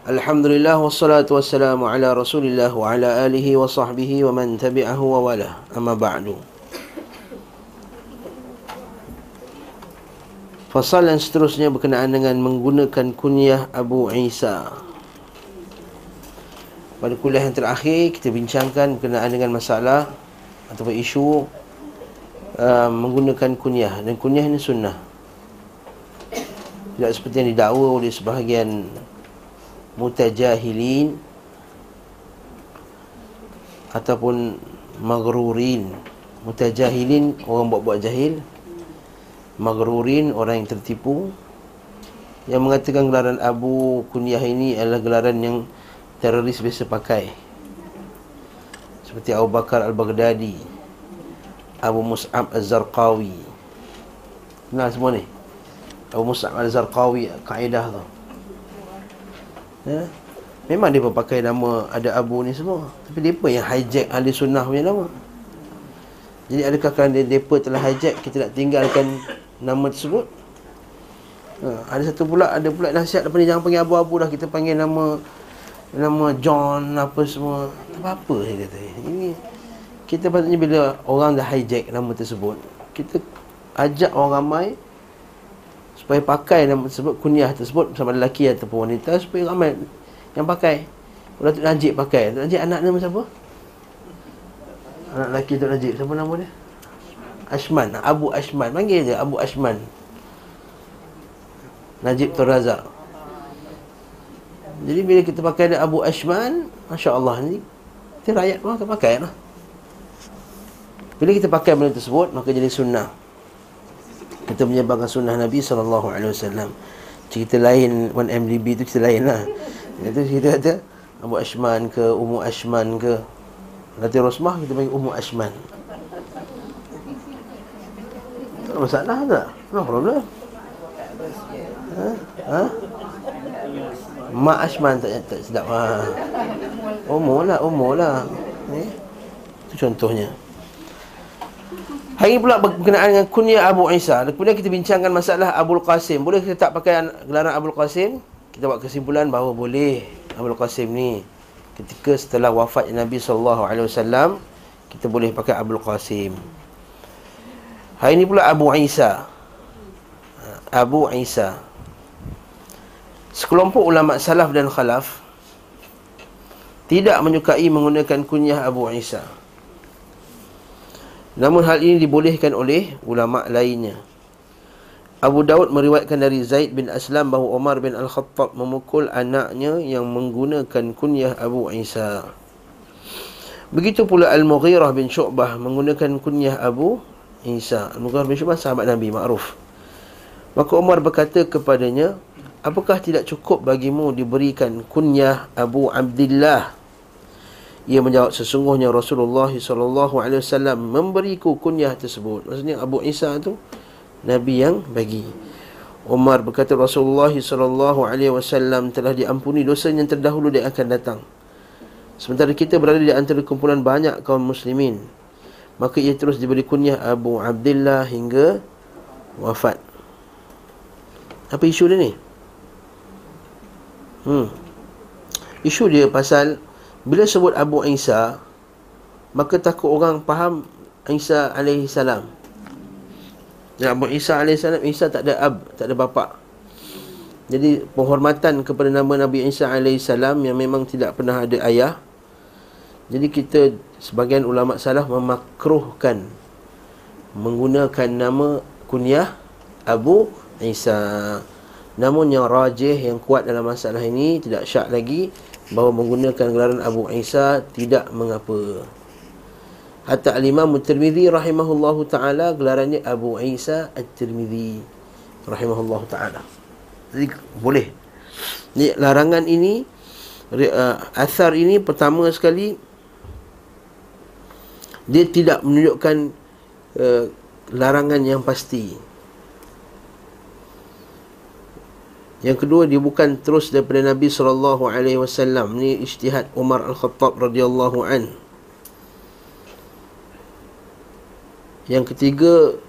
Alhamdulillah wassalatu wassalamu ala Rasulillah wa ala alihi wa sahbihi wa man tabi'ahu wa wala. Amma ba'du. Fasal yang seterusnya berkenaan dengan menggunakan kunyah Abu Isa. Pada kuliah yang terakhir kita bincangkan berkenaan dengan masalah ataupun isu uh, menggunakan kunyah dan kunyah ini sunnah. Tidak seperti yang didakwa oleh sebahagian mutajahilin ataupun magrurin. Mutajahilin orang buat-buat jahil. Magrurin orang yang tertipu yang mengatakan gelaran Abu Kunyah ini adalah gelaran yang teroris biasa pakai. Seperti Abu Bakar Al-Baghdadi, Abu Mus'ab Az-Zarqawi. Kenal semua ni? Abu Mus'ab al-Zarqawi kaedah tu ya? Memang dia pakai nama ada Abu ni semua. Tapi dia pun yang hijack ahli sunnah punya nama. Jadi adakah kerana dia, dia telah hijack Kita nak tinggalkan nama tersebut? Ha, Ada satu pula Ada pula nasihat ni jangan panggil Abu-Abu dah Kita panggil nama Nama John Apa semua. Tak apa-apa saya kata. Ini Kita patutnya bila Orang dah hijack nama tersebut Kita Ajak orang ramai supaya pakai nama tersebut kunyah tersebut sama lelaki ataupun wanita supaya ramai yang pakai. Kalau Tok Najib pakai. Tok Najib anak nama siapa? anak lelaki Tok Najib. Siapa nama dia? Ashman. Abu Ashman. Panggil je Abu Ashman. Najib Tor Razak. Jadi bila kita pakai dia Abu Ashman Masya Allah ni Kita rakyat pun akan pakai lah. Bila kita pakai benda tersebut Maka jadi sunnah kita menyebarkan sunnah Nabi SAW cerita lain 1MDB tu cerita lain lah itu cerita kata Abu Ashman ke Ummu Ashman ke Nanti Rosmah kita panggil Ummu Ashman tak ada masalah tak? no problem ha? ha? Mak Ashman tak, tak sedap ha. Ummu lah Ummu lah eh? itu contohnya Hari ini pula berkenaan dengan kunyah Abu Isa. Kemudian kita bincangkan masalah Abu Qasim. Boleh kita tak pakai gelaran Abu Qasim? Kita buat kesimpulan bahawa boleh Abu Qasim ni ketika setelah wafat Nabi SAW kita boleh pakai Abu Qasim. Hari ini pula Abu Isa. Abu Isa. Sekelompok ulama salaf dan khalaf tidak menyukai menggunakan kunyah Abu Isa. Namun hal ini dibolehkan oleh ulama lainnya. Abu Daud meriwayatkan dari Zaid bin Aslam bahawa Umar bin Al-Khattab memukul anaknya yang menggunakan kunyah Abu Isa. Begitu pula Al-Mughirah bin Syu'bah menggunakan kunyah Abu Isa. Al-Mughirah bin Syu'bah sahabat Nabi ma'ruf. Maka Umar berkata kepadanya, Apakah tidak cukup bagimu diberikan kunyah Abu Abdullah ia menjawab sesungguhnya Rasulullah wasallam memberiku kunyah tersebut. Maksudnya Abu Isa tu nabi yang bagi. Umar berkata Rasulullah wasallam telah diampuni dosa yang terdahulu dia akan datang. Sementara kita berada di antara kumpulan banyak kaum muslimin. Maka ia terus diberi kunyah Abu Abdullah hingga wafat. Apa isu dia ni? Hmm. Isu dia pasal bila sebut Abu Isa Maka takut orang faham Isa alaihi salam. Ya Abu Isa alaihi salam Isa tak ada ab, tak ada bapa. Jadi penghormatan kepada nama Nabi Isa alaihi salam Yang memang tidak pernah ada ayah. Jadi kita Sebagian ulama salah memakruhkan Menggunakan nama kunyah Abu Isa. Namun yang rajih Yang kuat dalam masalah ini Tidak syak lagi bahawa menggunakan gelaran Abu Isa tidak mengapa. Hatta al-Imam At-Tirmizi rahimahullahu taala gelarannya Abu Isa At-Tirmizi rahimahullahu taala. Jadi boleh. Ni larangan ini uh, asar ini pertama sekali dia tidak menunjukkan uh, larangan yang pasti. Yang kedua dia bukan terus daripada Nabi sallallahu alaihi wasallam. Ni ijtihad Umar Al-Khattab radhiyallahu an. Yang ketiga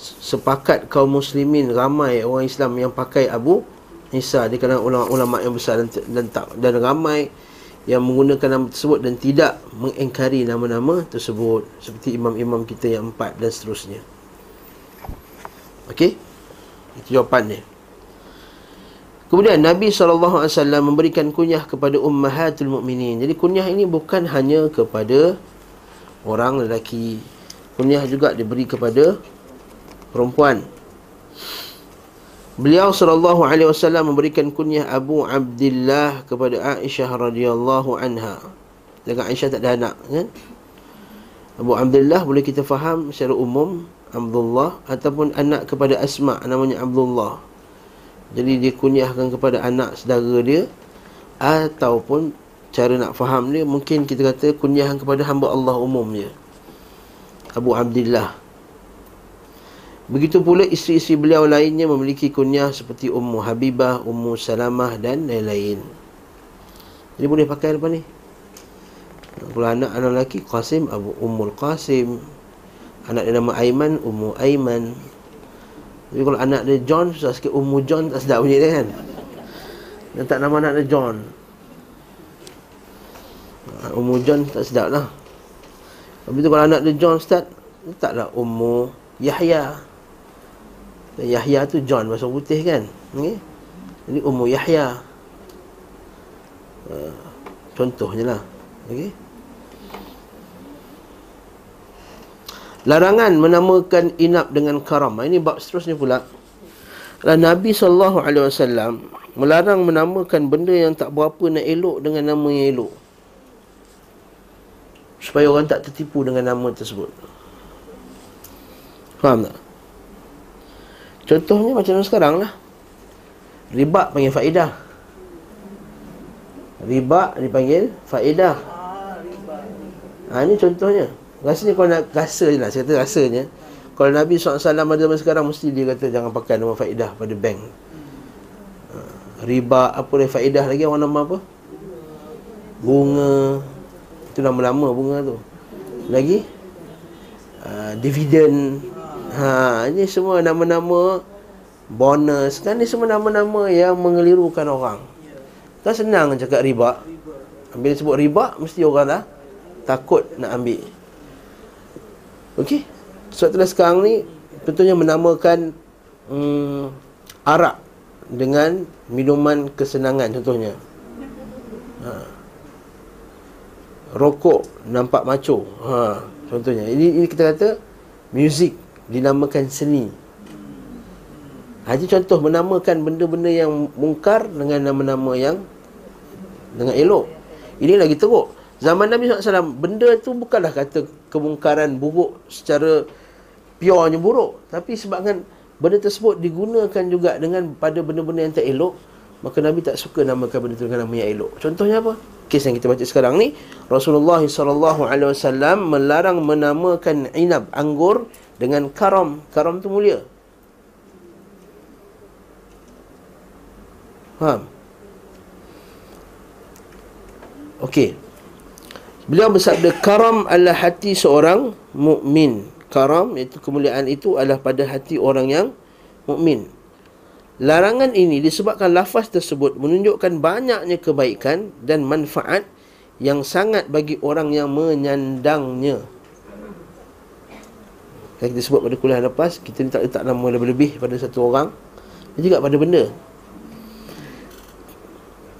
sepakat kaum muslimin ramai orang Islam yang pakai Abu Isa di kalangan ulama-ulama yang besar dan, dan tak dan ramai yang menggunakan nama tersebut dan tidak mengingkari nama-nama tersebut seperti imam-imam kita yang empat dan seterusnya. Okey? Itu jawapannya. Kemudian Nabi SAW memberikan kunyah kepada ummahatul mu'minin. Jadi kunyah ini bukan hanya kepada orang lelaki. Kunyah juga diberi kepada perempuan. Beliau sallallahu alaihi wasallam memberikan kunyah Abu Abdullah kepada Aisyah radhiyallahu anha. Dengan Aisyah tak ada anak, kan? Abu Abdullah boleh kita faham secara umum Abdullah ataupun anak kepada Asma namanya Abdullah. Jadi dia kunyahkan kepada anak saudara dia ataupun cara nak faham dia mungkin kita kata kunyahkan kepada hamba Allah umum dia. Abu Abdullah Begitu pula isteri-isteri beliau lainnya memiliki kunyah seperti Ummu Habibah, Ummu Salamah dan lain-lain. Jadi boleh pakai apa ni? Kalau anak anak lelaki Qasim Abu Ummul Qasim. Anak dia nama Aiman, Ummu Aiman. Jadi kalau anak dia John susah sikit Ummu John tak sedap bunyi dia kan. Dan tak nama anak dia John. Ummu John tak sedap lah. Habis tu kalau anak dia John start taklah Ummu Yahya. Yahya tu John bahasa putih kan okay? Jadi Ummu Yahya uh, Contohnya lah okay? Larangan menamakan inap dengan karam. Ini bab seterusnya pula. Lah Nabi SAW Melarang menamakan benda yang tak berapa nak elok Dengan nama yang elok. Supaya orang tak tertipu dengan nama tersebut. Faham tak? Contohnya macam sekarang lah. Riba panggil faedah. Riba dipanggil faedah. Ha ni contohnya Rasanya kalau nak rasa je lah Saya kata rasanya Kalau Nabi SAW ada zaman sekarang Mesti dia kata jangan pakai nama faedah pada bank ha, Riba apa dia faedah lagi Orang nama apa? Bunga Itu nama lama bunga tu Lagi? Uh, dividen Ha, ini semua nama-nama bonus kan ni semua nama-nama yang mengelirukan orang. Tak senang cakap riba. Bila sebut riba mesti orang dah takut nak ambil. Okey. Sebab itulah sekarang ni tentunya menamakan hmm, arak dengan minuman kesenangan contohnya. Ha. Rokok nampak macho. Ha, contohnya. Ini, ini kita kata music dinamakan seni. Haji contoh menamakan benda-benda yang mungkar dengan nama-nama yang dengan elok. Ini lagi teruk. Zaman Nabi SAW, benda tu bukanlah kata kemungkaran buruk secara purenya buruk. Tapi sebabkan benda tersebut digunakan juga dengan pada benda-benda yang tak elok, maka Nabi tak suka namakan benda itu dengan nama yang elok. Contohnya apa? Kes yang kita baca sekarang ni, Rasulullah SAW melarang menamakan inab, anggur dengan karam karam tu mulia faham okey beliau bersabda karam adalah hati seorang mukmin. Karam iaitu kemuliaan itu adalah pada hati orang yang mukmin. Larangan ini disebabkan lafaz tersebut menunjukkan banyaknya kebaikan dan manfaat yang sangat bagi orang yang menyandangnya. Kita sebut pada kuliah lepas Kita tak letak nama lebih-lebih pada satu orang Dan juga pada benda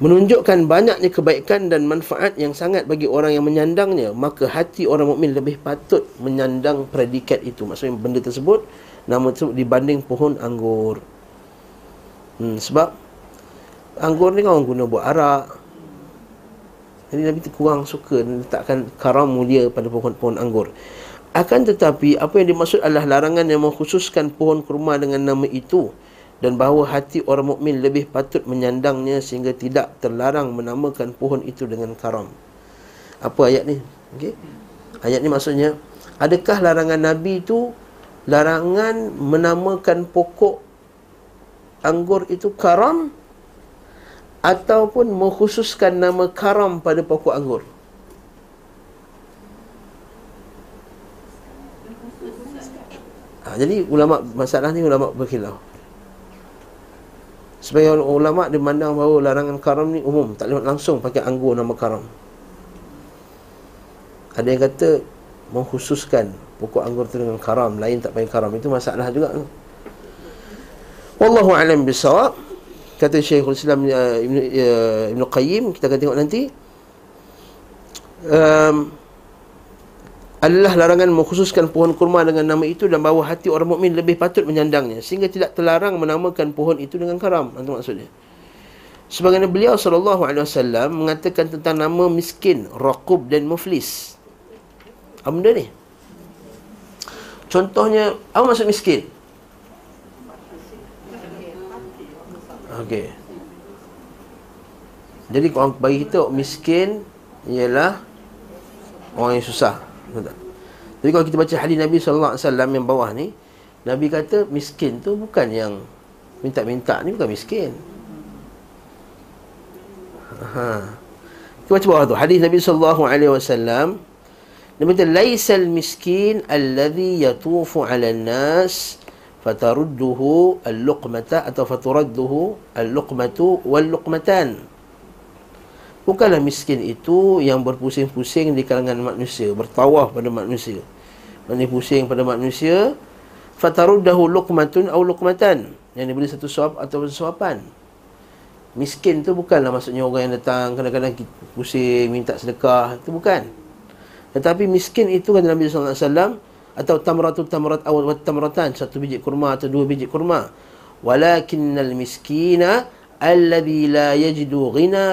Menunjukkan banyaknya kebaikan dan manfaat yang sangat bagi orang yang menyandangnya Maka hati orang mukmin lebih patut menyandang predikat itu. Maksudnya benda tersebut Nama tersebut dibanding pohon anggur. Hmm, Sebab Anggur ni kan orang guna buat arak. Jadi Nabi kurang suka letakkan karam mulia pada pohon-pohon anggur. Akan tetapi apa yang dimaksud adalah larangan yang mengkhususkan pohon kurma dengan nama itu dan bahawa hati orang mukmin lebih patut menyandangnya sehingga tidak terlarang menamakan pohon itu dengan karam. Apa ayat ni? Okey. Ayat ni maksudnya adakah larangan Nabi itu larangan menamakan pokok anggur itu karam ataupun mengkhususkan nama karam pada pokok anggur? ha, Jadi ulama masalah ni ulama berkhilaf Sebagai ulama dia memandang bahawa larangan karam ni umum Tak boleh langsung pakai anggur nama karam. Ada yang kata Mengkhususkan pokok anggur tu dengan karam Lain tak pakai karam. Itu masalah juga Wallahu alam bisawab Kata Syekhul Islam uh, Ibn, uh, Ibn Qayyim Kita akan tengok nanti. Um, adalah larangan mengkhususkan pohon kurma dengan nama itu dan bahawa hati orang mukmin lebih patut menyandangnya sehingga tidak terlarang menamakan pohon itu dengan karam. Itu maksudnya. Sebagaimana beliau sallallahu alaihi wasallam mengatakan tentang nama miskin raqub dan muflis. Apa benda ni? Contohnya apa maksud miskin? Okey. Jadi kalau bagi kita miskin ialah orang yang susah Jadi kalau kita baca hadis Nabi sallallahu alaihi wasallam yang bawah ni, Nabi kata miskin tu bukan yang minta-minta ni bukan miskin. Ha. Kita baca bawah tu. Hadis Nabi sallallahu alaihi wasallam Nabi kata laisal miskin alladhi yatufu 'ala an-nas fatarudduhu al-luqmata atau faturadduhu al-luqmatu wal-luqmatan. Bukanlah miskin itu yang berpusing-pusing di kalangan manusia Bertawah pada manusia. Maksudnya pusing pada manusia Fataruddahu luqmatun au luqmatan Yang diberi satu suap atau suapan. Miskin tu bukanlah maksudnya orang yang datang Kadang-kadang pusing, minta sedekah Itu bukan. Tetapi miskin itu kan Nabi SAW Atau tamratu tamrat awal tamratan Satu biji kurma atau dua biji kurma. Walakinnal miskina Alladhi la yajidu ghina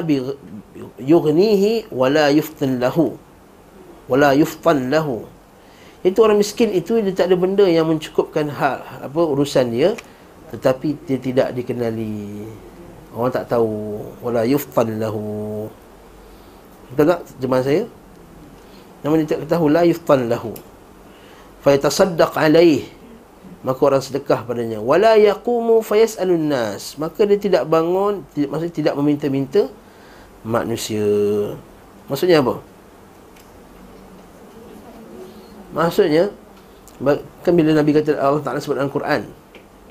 yughnihi wala yuftan lahu wala yuftan lahu itu orang miskin itu dia tak ada benda yang mencukupkan hal apa urusan dia tetapi dia tidak dikenali. Orang tak tahu. Wala yuftan lahu. Betul tak jemaah saya? Namun dia tak tahu la yuftan lahu. Fa yatasaddaq alaih maka orang sedekah padanya wala yaqumu fayasalun nas maka dia tidak bangun tidak maksudnya tidak meminta-minta manusia. Maksudnya apa? Maksudnya kan bila Nabi kata Allah Taala sebut dalam Quran,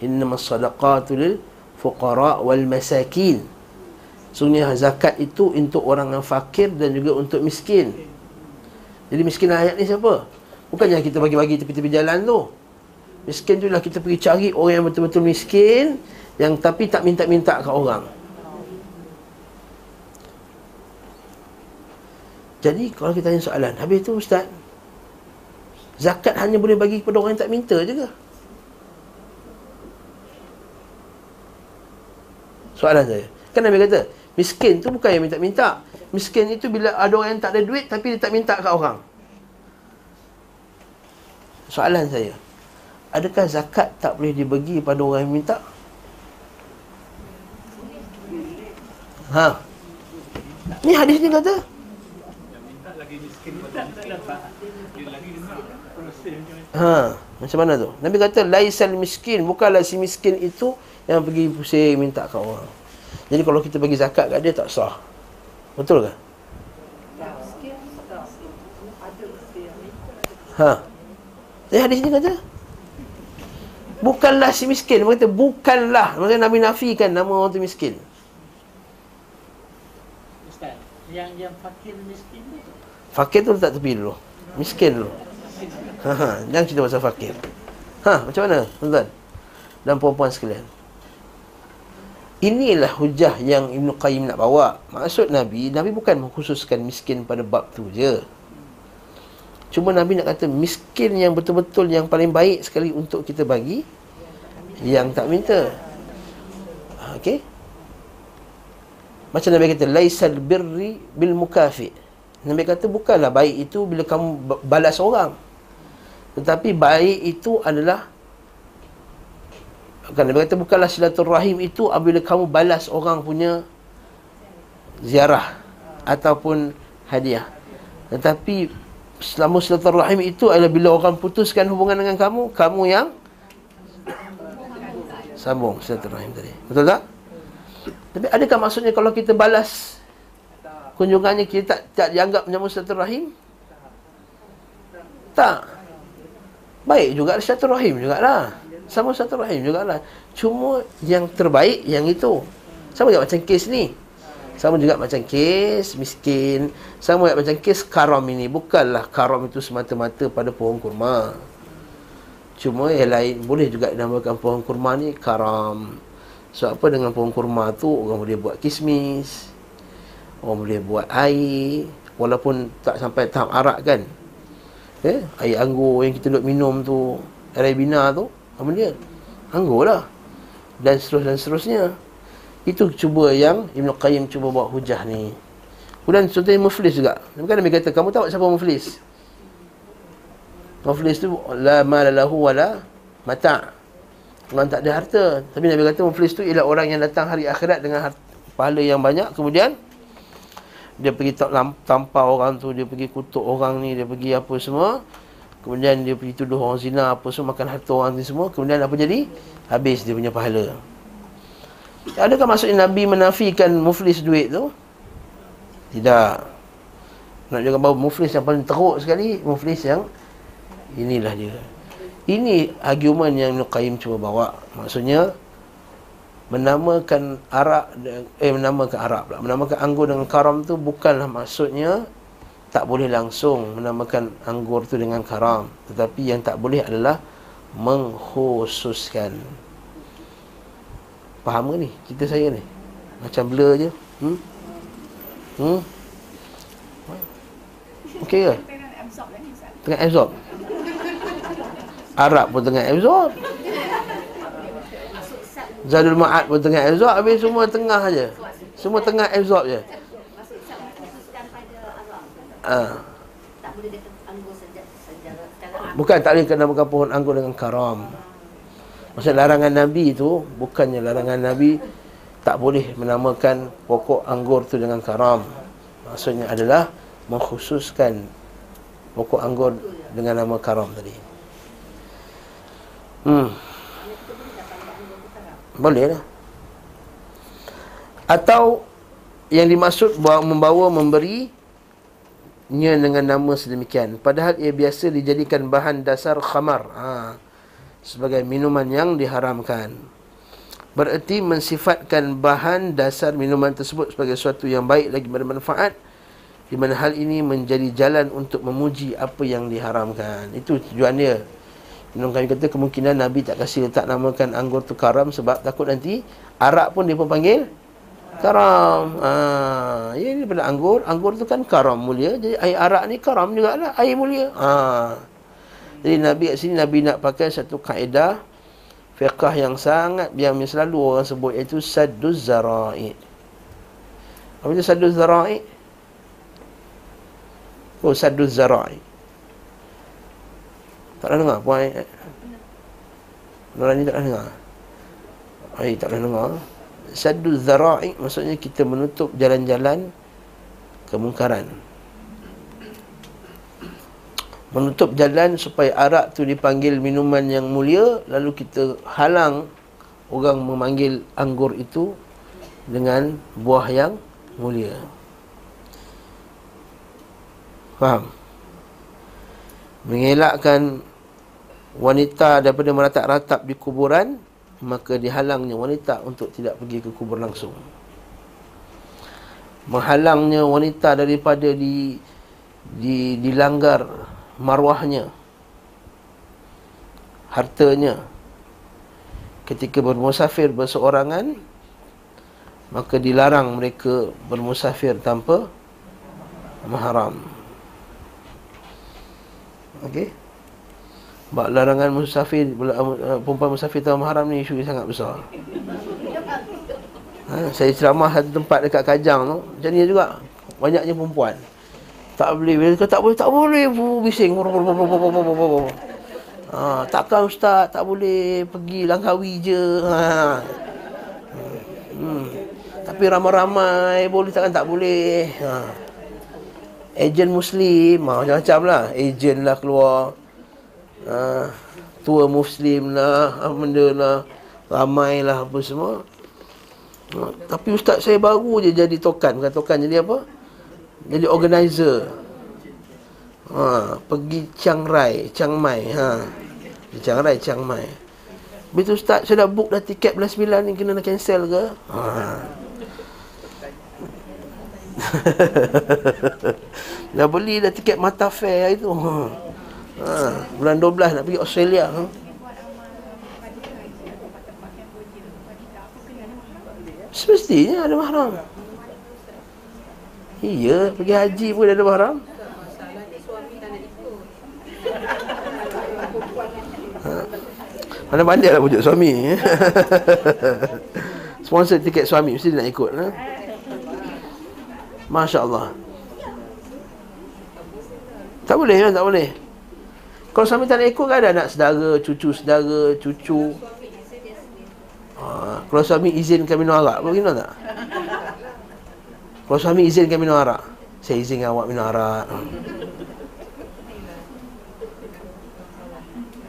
innamas sadaqatu lil fuqara wal masakin. Sungguhnya zakat itu untuk orang yang fakir dan juga untuk miskin. Jadi miskin ayat ni siapa? Bukannya kita bagi-bagi tepi-tepi jalan tu. Miskin tu lah kita pergi cari orang yang betul-betul miskin yang tapi tak minta-minta ke orang. Jadi kalau kita tanya soalan Habis tu Ustaz Zakat hanya boleh bagi kepada orang yang tak minta je ke? Soalan saya Kan Nabi kata Miskin tu bukan yang minta-minta Miskin itu bila ada orang yang tak ada duit Tapi dia tak minta kat orang Soalan saya Adakah zakat tak boleh dibagi pada orang yang minta? Ha? Ni hadis ni kata Ha, macam mana tu? Nabi kata laisal miskin, bukanlah si miskin itu yang pergi pusing minta kat orang. Jadi kalau kita bagi zakat kat dia tak sah. Betul ke? Ha. Jadi hadis ni kata Bukanlah si miskin. Dia kata bukanlah. Maksudnya Nabi nafikan nama orang tu miskin. Ustaz Yang yang fakir miskin Fakir tu letak tepi dulu. Miskin dulu. Ha, ha, Jangan cerita pasal fakir. Ha, macam mana tuan-tuan? Dan puan-puan sekalian. Inilah hujah yang Ibn Qayyim nak bawa. Maksud Nabi Nabi bukan mengkhususkan miskin pada bab tu je Cuma Nabi nak kata Miskin yang betul-betul Yang paling baik sekali untuk kita bagi Yang tak minta ha, Okay Macam Nabi kata Laisal birri bil mukafi' Nabi kata bukanlah baik itu bila kamu balas orang. Tetapi baik itu adalah kan Nabi kata bukanlah silaturahim itu apabila kamu balas orang punya ziarah ataupun hadiah. Tetapi selama silaturahim itu adalah bila orang putuskan hubungan dengan kamu, kamu yang sambung silaturahim tadi. Betul tak? Tapi adakah maksudnya kalau kita balas kunjungannya kita tak, tak dianggap menyambung silaturahim? Tak. Baik juga silaturahim jugalah. Sama satu rahim jugalah Cuma yang terbaik yang itu Sama juga macam kes ni Sama juga macam kes miskin Sama juga macam kes karam ini. Bukanlah karam itu semata-mata pada pohon kurma. Cuma yang lain Boleh juga dinamakan pohon kurma ni karam. Sebab apa dengan pohon kurma tu Orang boleh buat kismis Orang boleh buat air Walaupun tak sampai tahap arak kan. Eh, Air anggur yang kita duduk minum tu Air bina tu Apa dia? Anggur lah. Dan seterusnya dan seterusnya Itu cuba yang Ibn Qayyim cuba buat hujah ni Kemudian contohnya muflis juga Bukan Nabi kata Kamu tahu siapa muflis? Muflis tu La malalahu wala Mata' Orang tak ada harta Tapi Nabi kata muflis tu Ialah orang yang datang hari akhirat Dengan harta, pahala yang banyak Kemudian dia pergi tampar orang tu, dia pergi kutuk orang ni, dia pergi apa semua. Kemudian dia pergi tuduh orang zina, apa semua, makan harta orang ni semua. Kemudian apa jadi? Habis dia punya pahala. Adakah maksudnya Nabi menafikan muflis duit tu? Tidak. Nak juga bahawa muflis yang paling teruk sekali, muflis yang inilah dia. Ini argument yang Nuqaim cuba bawa. Maksudnya, menamakan arak eh menamakan arak pula menamakan anggur dengan karam tu bukanlah maksudnya tak boleh langsung menamakan anggur tu dengan karam tetapi yang tak boleh adalah mengkhususkan faham ke ni cerita saya ni? Macam blur je. Hmm? Hmm? Okey ke? Tengah absorb arak pun tengah absorb. Zadul Ma'ad pun tengah absorb Habis semua tengah je. Semua tengah absorb je. Ha. Bukan tak boleh kena bukan pohon anggur dengan karam Maksud larangan Nabi tu Bukannya larangan Nabi Tak boleh menamakan pokok anggur tu dengan karam. Maksudnya adalah Mengkhususkan Pokok anggur dengan nama karam tadi. Hmm. Boleh lah. Atau Yang dimaksud membawa memberi Nya dengan nama sedemikian. Padahal ia biasa dijadikan bahan dasar khamar. Ha, Sebagai minuman yang diharamkan Bererti mensifatkan bahan dasar minuman tersebut Sebagai sesuatu yang baik lagi bermanfaat di mana hal ini menjadi jalan untuk memuji apa yang diharamkan. Itu tujuannya. Minum kami kata kemungkinan Nabi tak kasih letak namakan anggur tu karam sebab takut nanti arak pun dia pun panggil karam. Ha, ya ini pada anggur, anggur tu kan karam mulia. Jadi air arak ni karam juga lah, air mulia. Ha. Jadi Nabi kat sini Nabi nak pakai satu kaedah fiqah yang sangat yang selalu orang sebut iaitu sadduz zara'i. Apa itu sadduz zara'i? Oh sadduz zara'i. Tak pernah dengar puan eh? Orang ni tak pernah dengar Ai tak pernah dengar Sadu zara'i maksudnya kita menutup jalan-jalan kemungkaran Menutup jalan supaya arak tu dipanggil minuman yang mulia Lalu kita halang orang memanggil anggur itu Dengan buah yang mulia Faham? mengelakkan wanita daripada meratap-ratap di kuburan maka dihalangnya wanita untuk tidak pergi ke kubur langsung menghalangnya wanita daripada di di dilanggar marwahnya hartanya ketika bermusafir berseorangan maka dilarang mereka bermusafir tanpa mahram Okey. Bak larangan musafir perempuan musafir tahu mahram ni isu sangat besar. Ha, saya ceramah satu tempat dekat Kajang tu, macam ni juga. Banyaknya perempuan. Tak boleh, bila kata tak boleh, tak boleh bising. Ha, takkan ustaz tak boleh pergi Langkawi je. Ha. Hmm. Tapi ramai-ramai boleh takkan tak boleh. Ha. Ejen muslim ha, macam-macam lah. Ejen lah keluar. Ha, tua muslim lah benda lah. Ramai lah apa semua. Ha, tapi ustaz saya baru je jadi tokan. Bukan tokan jadi apa jadi organizer ha, pergi Chiang Rai Chiang Mai ha. Chiang Rai Chiang Mai Betul Ustaz, saya dah book dah tiket bulan 9 ni kena nak cancel ke? Ha. dah beli dah tiket mata fair itu. Ha. ha. Bulan 12 nak pergi Australia. Ha. Semestinya ada mahram. Iya, pergi haji pun ada mahram. Mana pandai lah pujuk suami Sponsor tiket suami Mesti dia nak ikut ha? Masya Allah Tak boleh kan? Tak boleh. Kalau suami tak nak ikut kan ada anak sedara Cucu sedara Cucu. Ha, Kalau suami izinkan minum arak Boleh tak Kalau suami izinkan minum arak Saya izinkan awak minum arak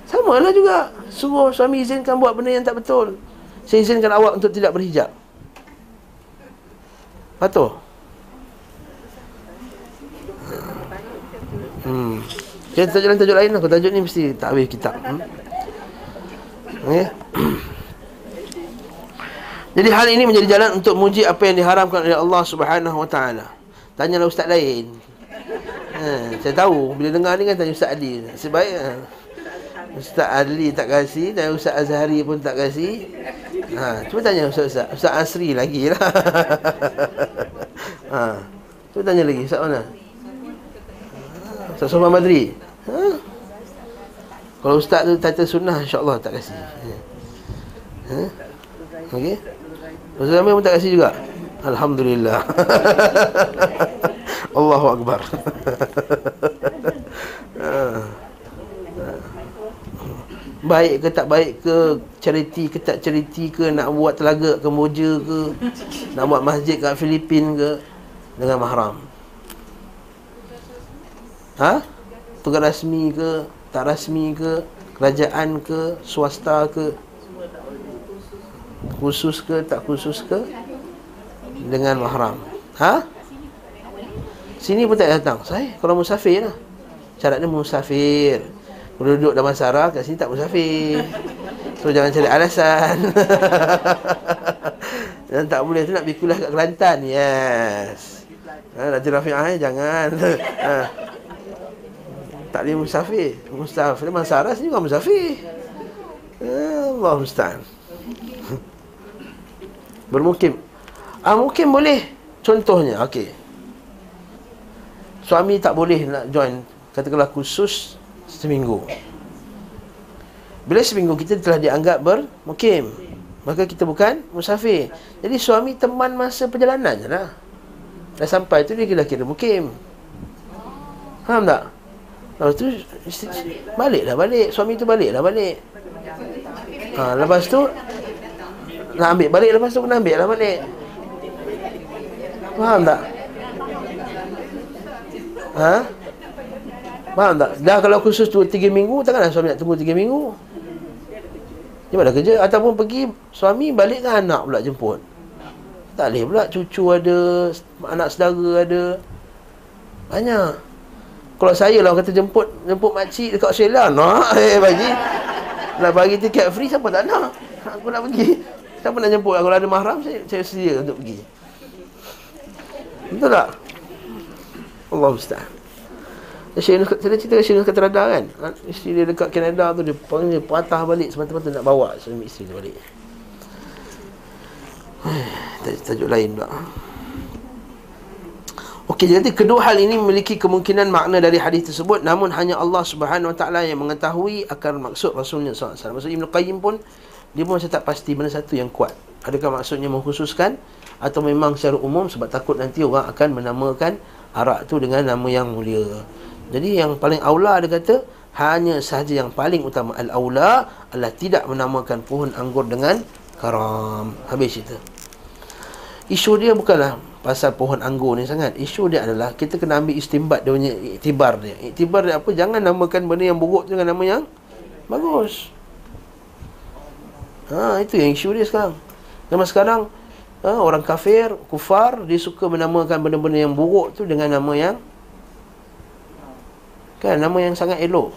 Sama lah juga Suruh suami izinkan buat benda yang tak betul Saya izinkan awak untuk tidak berhijab Patuh Hmm. Kita tajuk lain tajuk lain aku tajuk ni mesti tak habis kitab. Hmm? Okay. Jadi hal ini menjadi jalan untuk muji apa yang diharamkan oleh Allah Subhanahu Wa Taala. Tanyalah ustaz lain. Ha, saya tahu bila dengar ni kan tanya ustaz Ali. Sebaik ha. Ustaz Ali tak kasih dan Ustaz Azhari pun tak kasih. Ha, cuba tanya Ustaz Ustaz. Asri lagi lah. ha. Cuba tanya lagi Ustaz mana? Ustaz Sofan Madri. Ha? Kalau Ustaz tu tata sunnah insya-Allah tak kasih. Ha? Okey. Ustaz Amir pun tak kasih juga. Alhamdulillah. Allahu Akbar. baik ke tak baik ke? Charity ke tak charity ke? Nak buat telaga Kemboja ke? Nak buat masjid kat Filipin ke? Dengan mahram. Ha? Tugas rasmi ke? Tak rasmi ke? Kerajaan ke? Swasta ke khusus ke tak khusus ke dengan mahram ha sini pun tak datang saya kalau musafir lah syaratnya musafir kalau duduk dalam Sarah kat sini tak musafir. So jangan cari alasan. Dan tak boleh tu nak bikulah kat Kelantan. Yes. Ha, nanti Rafi'ah eh, jangan. ha. Tak boleh musafir. Musafir. Memang Sarah sini bukan musafir. Ha, Allah Musta'an. Bermukim. Ah mungkin boleh. Contohnya, okey. Suami tak boleh nak join katakanlah khusus seminggu Bila seminggu kita telah dianggap bermukim Maka kita bukan musafir Jadi suami teman masa perjalanan je lah Dah sampai tu dia kira mukim Faham tak? Lepas tu Balik lah balik Suami tu balik lah balik ha, Lepas tu Nak ambil balik Lepas tu kena ambil lah balik. Faham tak? Ha? Faham tak? Dah kalau khusus tu 3 minggu Takkanlah suami nak tunggu 3 minggu. Dia mana kerja Ataupun pergi Suami balik kan anak pula jemput. Tak boleh pula Cucu ada Anak saudara ada. Banyak. Kalau saya lah kata jemput Jemput makcik dekat Australia Nak eh bagi. Nak bagi tiket free Siapa tak nak? Aku nak pergi Siapa nak jemput? Kalau ada mahram Saya, saya sedia untuk pergi. Betul tak? Allah Ustaz. Saya cerita Syekh kata rada kan? Ha, Isteri dia dekat Canada tu Dia panggil patah balik. Semata-mata nak bawa Suami isteri dia balik. Tajuk lain pula. Okey, jadi kedua hal ini memiliki kemungkinan makna dari hadis tersebut. Namun hanya Allah Subhanahu Wa Taala yang mengetahui akan maksud Rasulnya SAW. Maksud Ibn Qayyim pun dia pun masih tak pasti mana satu yang kuat. Adakah maksudnya mengkhususkan atau memang secara umum sebab takut nanti orang akan menamakan arak tu dengan nama yang mulia. Jadi yang paling aula dia kata hanya sahaja yang paling utama al-aula adalah tidak menamakan pohon anggur dengan karam. Habis cerita. Isu dia bukanlah pasal pohon anggur ni sangat. Isu dia adalah kita kena ambil istimbat dia punya iktibar dia. Iktibar dia apa? Jangan namakan benda yang buruk dengan nama yang bagus. Ha, itu yang isu dia sekarang. Zaman sekarang ha, orang kafir, kufar dia suka menamakan benda-benda yang buruk tu dengan nama yang Kan nama yang sangat elok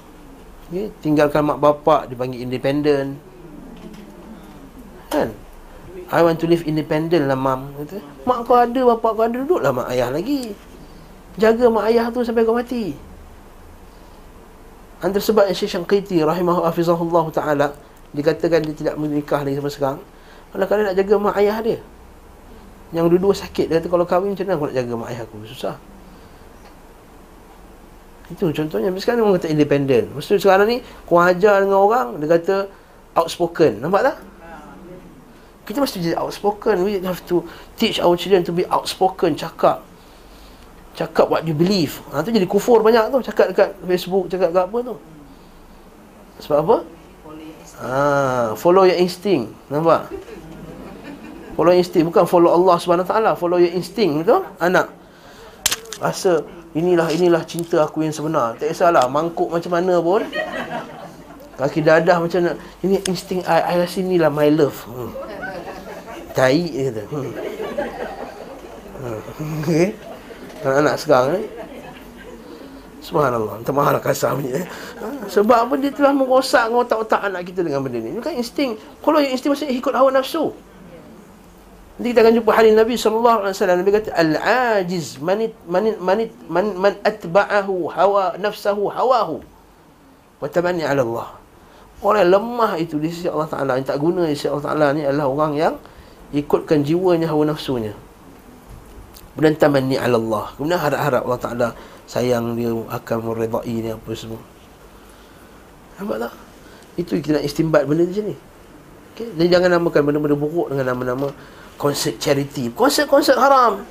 okay? Tinggalkan mak bapak Dipanggil independent Kan? I want to live independent lah mam kata. Mak kau ada, bapak kau ada Duduklah mak ayah lagi Jaga mak ayah tu sampai kau mati Antara sebab Syekh Syangkiti Rahimahullah Hafizahullah Ta'ala Dikatakan dia tidak menikah lagi sampai sekarang. Kalau kalian nak jaga mak ayah dia. Yang dua-dua sakit Dia kata kalau kahwin macam mana aku nak jaga mak ayah aku? Susah. Itu contohnya. Sekarang orang kata independent. Maksudnya sekarang ni Kau ajar dengan orang Dia kata Outspoken. Nampak tak? Kita mesti jadi outspoken. We have to teach our children to be outspoken. Cakap. Cakap what you believe. Ha, jadi kufur banyak tu. Cakap dekat Facebook Cakap dekat apa tu. Sebab apa? Ha, follow your instinct Nampak? Follow instinct Bukan follow Allah SWT Follow your instinct Betul? Anak Rasa Inilah inilah cinta aku yang sebenar Tak kisahlah Mangkuk macam mana pun Kaki dadah macam mana Ini insting I, I rasa inilah my love hmm. Tai kata hmm. Hmm. Okay Anak-anak sekarang ni Subhanallah. Minta maaf lah kasar punya eh. Sebab apa dia telah merosak otak-otak anak kita dengan benda ni? Bukan insting. Kalau yang insting maksudnya ikut hawa nafsu. Nanti kita akan jumpa hadis Nabi SAW Nabi kata Al-ajiz manit, manit, manit, man, man atba'ahu hawa nafsahu hawahu Watabani ala Allah. Orang yang lemah itu di sisi Allah Ta'ala. Yang tak guna di sisi Allah Ta'ala ni adalah orang yang Ikutkan jiwanya hawa nafsunya. Kemudian tamanni ala Allah. Kemudian harap-harap Allah Ta'ala Sayang dia akan meredai ni apa semua Nampak tak? Itu kita nak istimbat benda macam ni okay? Dan jangan namakan benda-benda buruk dengan nama-nama Konsert charity Konsert-konsert haram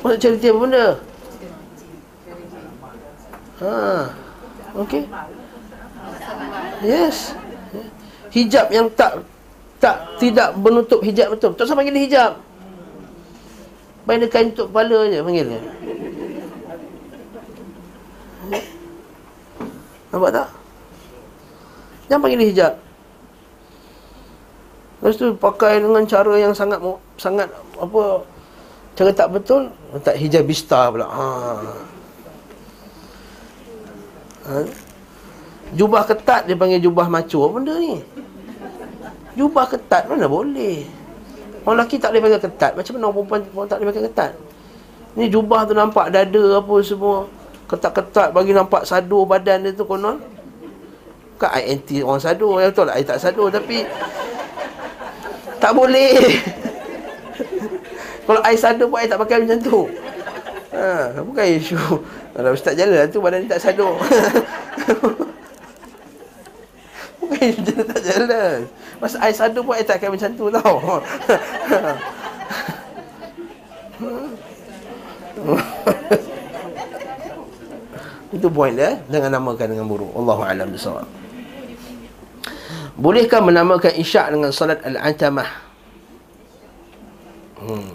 Konsert charity apa benda? Ha, okay Yes Hijab yang tak tak tidak menutup hijab betul. Tak usah panggil dia hijab. Dia kain untuk kepala je panggil dia. Nampak tak? Jangan panggil dia hijab. Lepas tu pakai dengan cara yang sangat sangat apa cara tak betul, tak hijabista pula. Ha. ha. Jubah ketat dia panggil jubah macho. Apa benda ni? Jubah ketat mana boleh? Orang lelaki tak boleh pakai ketat Macam mana orang perempuan, perempuan tak boleh pakai ketat Ni jubah tu nampak dada apa semua Ketat-ketat bagi nampak sadur badan dia tu konon. Bukan I anti orang sadur Ya betul lah. I tak sadur tapi Tak boleh. Kalau I sadur pun I tak pakai macam tu. Ha, Bukan isu. Kalau ustaz jalan tu badan dia tak sadur. Bukan isu tak jalan. Masa air sadu pun air tak akan macam tu tau Itu point dia Dengan namakan dengan buruk. Allahu'alam bisawab Bolehkah menamakan isyak dengan salat al-antamah? Hmm.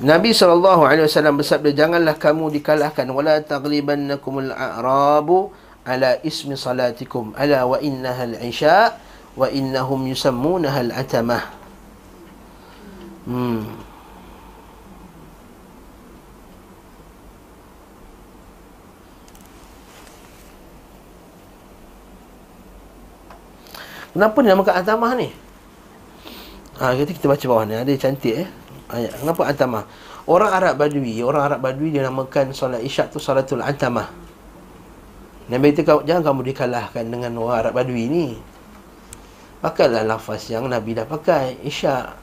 Nabi SAW bersabda Janganlah kamu dikalahkan Wala taglibannakumul a'rabu Ala ismi salatikum Ala wa innaha al-isyak wa innahum yusammunaha al-atamah hmm Kenapa dia namakan atamah ni? Ha, kita, kita baca bawah ni. Ada cantik eh. Ayat. Kenapa atamah? Orang Arab Badui. Orang Arab Badui dia namakan solat isyak tu salatul atamah. Nabi kata, jangan kamu dikalahkan dengan orang Arab Badui ni. Pakailah lafaz yang Nabi dah pakai Isyak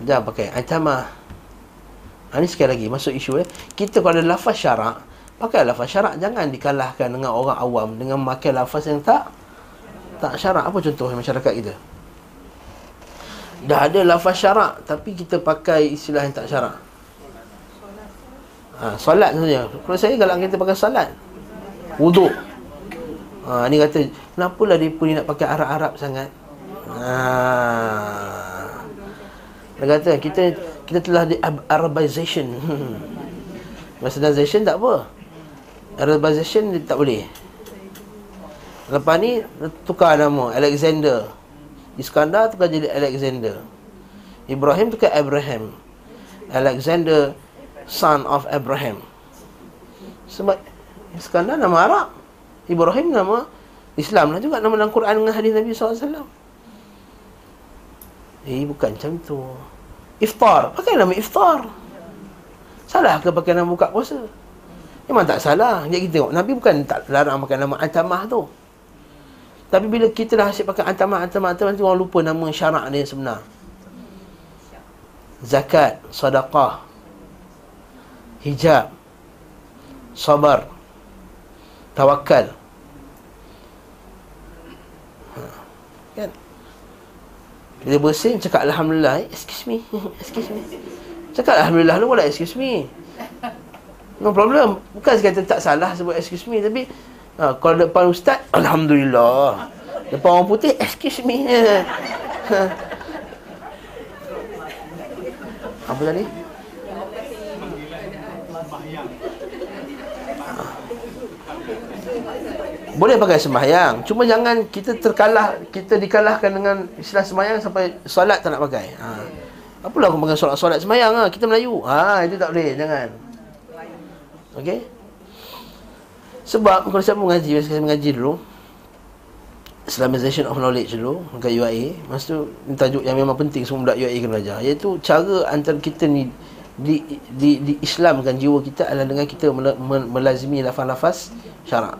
Jangan pakai Antamah ha, Ini sekali lagi masuk isu eh. Kita kalau ada lafaz syarak Pakai lafaz syarak Jangan dikalahkan dengan orang awam Dengan pakai lafaz yang tak Tak syarak Apa contoh masyarakat kita Dah ada lafaz syarak Tapi kita pakai istilah yang tak syarak ha, Solat saja Kalau saya kalau kita pakai solat Wuduk Ha, ni kata, kenapalah dia pun nak pakai Arab-Arab sangat? Ha. Dia kata, kita kita telah di Arabization. Westernization tak apa. Arabization tak boleh. Lepas ni, tukar nama. Alexander. Iskandar tukar jadi Alexander. Ibrahim tukar Abraham. Alexander, son of Abraham. Sebab Iskandar nama Arab. Ibrahim nama Islam lah juga nama dalam Quran dengan hadis Nabi SAW. Eh bukan macam tu Iftar Pakai nama iftar Salah ke pakai nama buka puasa Memang tak salah Jadi kita tengok Nabi bukan tak larang pakai nama Antamah tu Tapi bila kita dah asyik pakai Antamah Nanti orang lupa nama syarak dia sebenar. Zakat Sadaqah Hijab Sabar Tawakal ha. Kan? Bila bersin cakap Alhamdulillah. Eh, Excuse me. Excuse me. Cakap Alhamdulillah lu boleh excuse me. No problem. Bukan sekata tak salah sebut excuse me Tapi ha, Kalau depan ustaz Alhamdulillah. Depan orang putih Excuse me. Apa tadi? Boleh pakai sembahyang Cuma jangan kita terkalah Kita dikalahkan dengan istilah sembahyang Sampai solat tak nak pakai. Ha. Apalah aku pakai solat-solat sembahyang ha. Kita Melayu. Ha, Itu tak boleh, jangan. Okey Sebab kalau siapa mengaji Saya mengaji dulu. Islamization of Knowledge dulu Dekat UIA Masa tu tajuk yang memang penting Semua budak UIA kena belajar. Iaitu cara antara kita ni di, di, di Islamkan jiwa kita adalah dengan kita melazimi lafaz-lafaz syarak.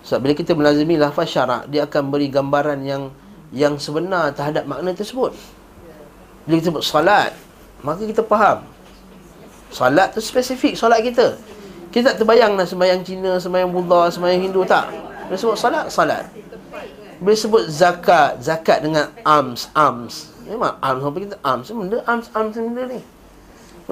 Sebab bila kita melazimi lafaz syarak Dia akan beri gambaran yang Yang sebenar terhadap makna tersebut. Bila kita sebut salat Maka kita faham. Salat tu spesifik solat kita Kita tak terbayang lah sembahyang Cina Sembahyang Buddha, sembahyang Hindu tak. Bila sebut salat, salat. Bila sebut zakat Zakat dengan arms, arms Memang arms, apa kita arms Benda arms, arms benda ni.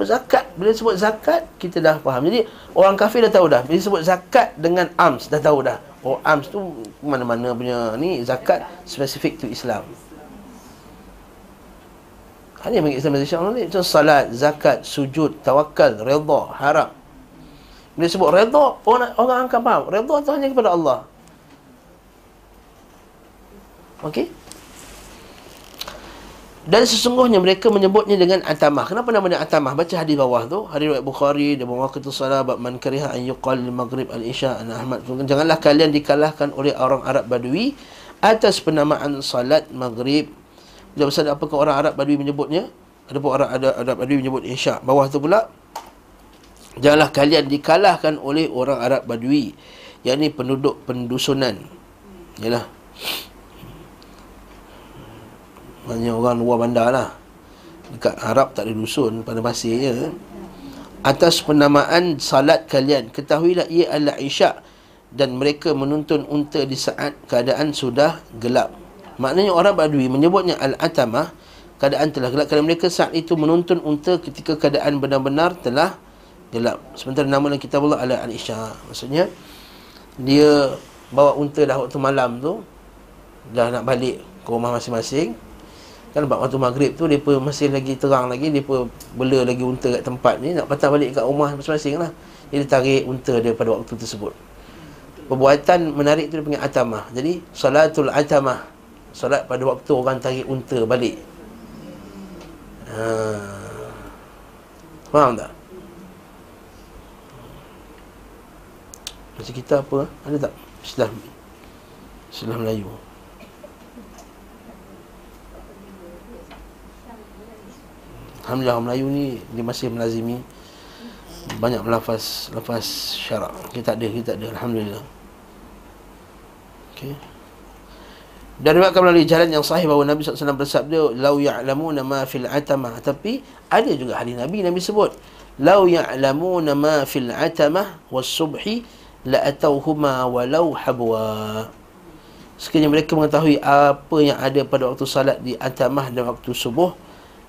Zakat Bila sebut zakat Kita dah faham. Jadi orang kafir dah tahu dah. Bila sebut zakat dengan arms Dah tahu dah. Oh arms tu mana-mana punya ni zakat spesifik tu Islam. Ini yang bagi Islam Macam salat, zakat, sujud, tawakal, redha, harap Bila sebut redha, orang, orang akan faham Redha tu hanya kepada Allah Okey dan sesungguhnya mereka menyebutnya dengan atamah. Kenapa namanya atamah? Baca hadis bawah tu. Hadis riwayat Bukhari dan mawaqit salat bab man kariha an yuqal maghrib al isya an Ahmad. Janganlah kalian dikalahkan oleh orang Arab Badui atas penamaan salat maghrib. Bila pasal apakah orang Arab Badui menyebutnya? Ada pun orang Arab, Arab Badui menyebut isya. Bawah tu pula Janganlah kalian dikalahkan oleh orang Arab Badui yakni penduduk pendusunan. Yalah. Maksudnya orang luar bandar lah Dekat Arab tak ada dusun pada pasirnya Atas penamaan salat kalian Ketahuilah ia adalah isyak Dan mereka menuntun unta di saat keadaan sudah gelap Maknanya orang badui menyebutnya Al-Atamah Keadaan telah gelap Kerana mereka saat itu menuntun unta ketika keadaan benar-benar telah gelap Sementara nama dalam kitab Allah adalah Al-Isyak Maksudnya Dia bawa unta dah waktu malam tu. Dah nak balik ke rumah masing-masing. Kan nampak waktu maghrib tu Mereka masih lagi terang lagi. Mereka bela lagi unta kat tempat ni. Nak patah balik kat rumah masing-masing lah. Dia tarik unta dia pada waktu tersebut. Perbuatan menarik tu dia panggil atamah. Jadi salatul atamah. Salat pada waktu orang tarik unta balik. Ha. Faham tak? Macam kita apa? Ada tak? Istilah Istilah Melayu Alhamdulillah orang Melayu ni dia masih melazimi banyak melafaz lafaz syarak. Kita ada, kita ada. Alhamdulillah. Okey. Dan riwayatkan melalui jalan yang sahih bahawa Nabi SAW bersabda Lau ya'lamuna ma fil atamah Tapi ada juga hadis Nabi Nabi sebut Lau ya'lamuna ma fil atamah was subhi La'atauhuma walau habwa Sekiranya mereka mengetahui apa yang ada pada waktu salat di atamah dan waktu subuh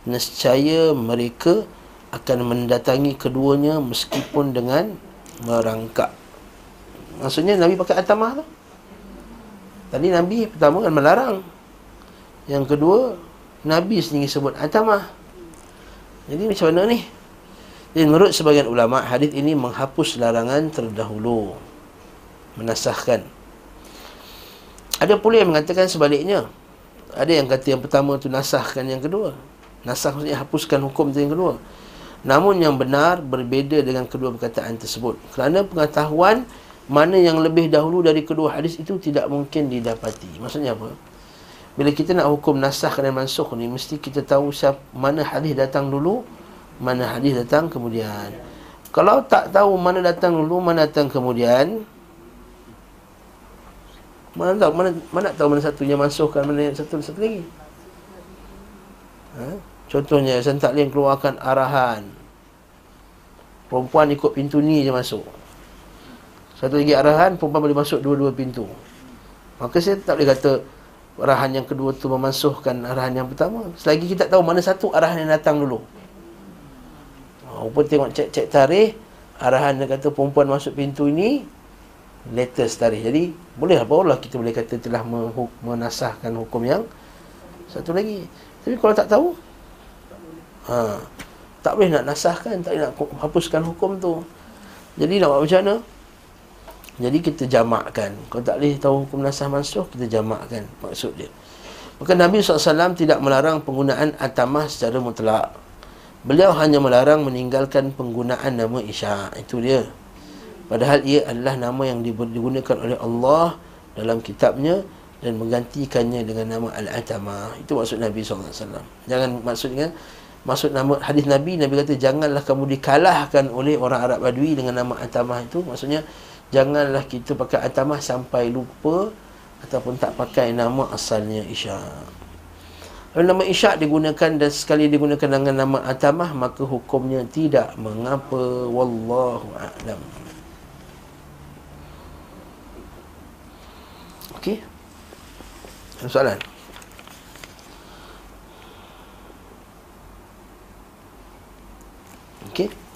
nescaya mereka akan mendatangi keduanya meskipun dengan merangkak. Maksudnya Nabi pakai atamah tu. Tadi Nabi pertama kan melarang. Yang kedua Nabi sendiri sebut atamah. Jadi macam mana ni? Jadi menurut sebagian ulama hadis ini menghapus larangan terdahulu. Menasahkan. Ada pula yang mengatakan sebaliknya. Ada yang kata yang pertama tu nasahkan yang kedua. Nasah maksudnya hapuskan hukum itu yang kedua Namun yang benar berbeza dengan kedua perkataan tersebut Kerana pengetahuan mana yang lebih dahulu dari kedua hadis itu tidak mungkin didapati Maksudnya apa? bila kita nak hukum nasah dan mansuh ni mesti kita tahu siapa mana hadis datang dulu mana hadis datang kemudian. Kalau tak tahu mana datang dulu mana datang kemudian mana tahu mana mana tahu mana satu yang mansuhkan mana satu satu lagi. Ha? contohnya sentaklim keluarkan arahan. Perempuan ikut pintu ni je masuk. Satu lagi arahan perempuan boleh masuk dua-dua pintu. Maka saya tak boleh kata arahan yang kedua tu memansuhkan arahan yang pertama. Selagi kita tahu mana satu arahan yang datang dulu Rupa tengok cek-cek tarikh arahan dia kata perempuan masuk pintu ini latest tarikh. Jadi boleh apa lah kita boleh kata telah menasahkan hukum yang satu lagi. Tapi kalau tak tahu ha, tak boleh nak nasahkan tak boleh nak hapuskan hukum tu. Jadi nak buat macam mana? Jadi kita jamakkan. Kalau tak boleh tahu hukum nasah mansuh Kita jamakkan maksud dia. Maka Nabi SAW tidak melarang penggunaan atamah secara mutlak Beliau hanya melarang meninggalkan penggunaan nama Isya Itu dia. Padahal ia adalah nama yang digunakan oleh Allah Dalam kitabnya Dan menggantikannya dengan nama Al-Atamah Itu maksud Nabi SAW Jangan maksudnya Maksud nama hadis Nabi Nabi kata janganlah kamu dikalahkan oleh orang Arab Badui dengan nama Atamah. Itu maksudnya Janganlah kita pakai atamah sampai lupa Ataupun tak pakai nama asalnya Isyak Nama Isyak digunakan dan sekali digunakan dengan nama atamah Maka hukumnya tidak. Mengapa? Wallahu a'lam. Okey. Soalan? Okey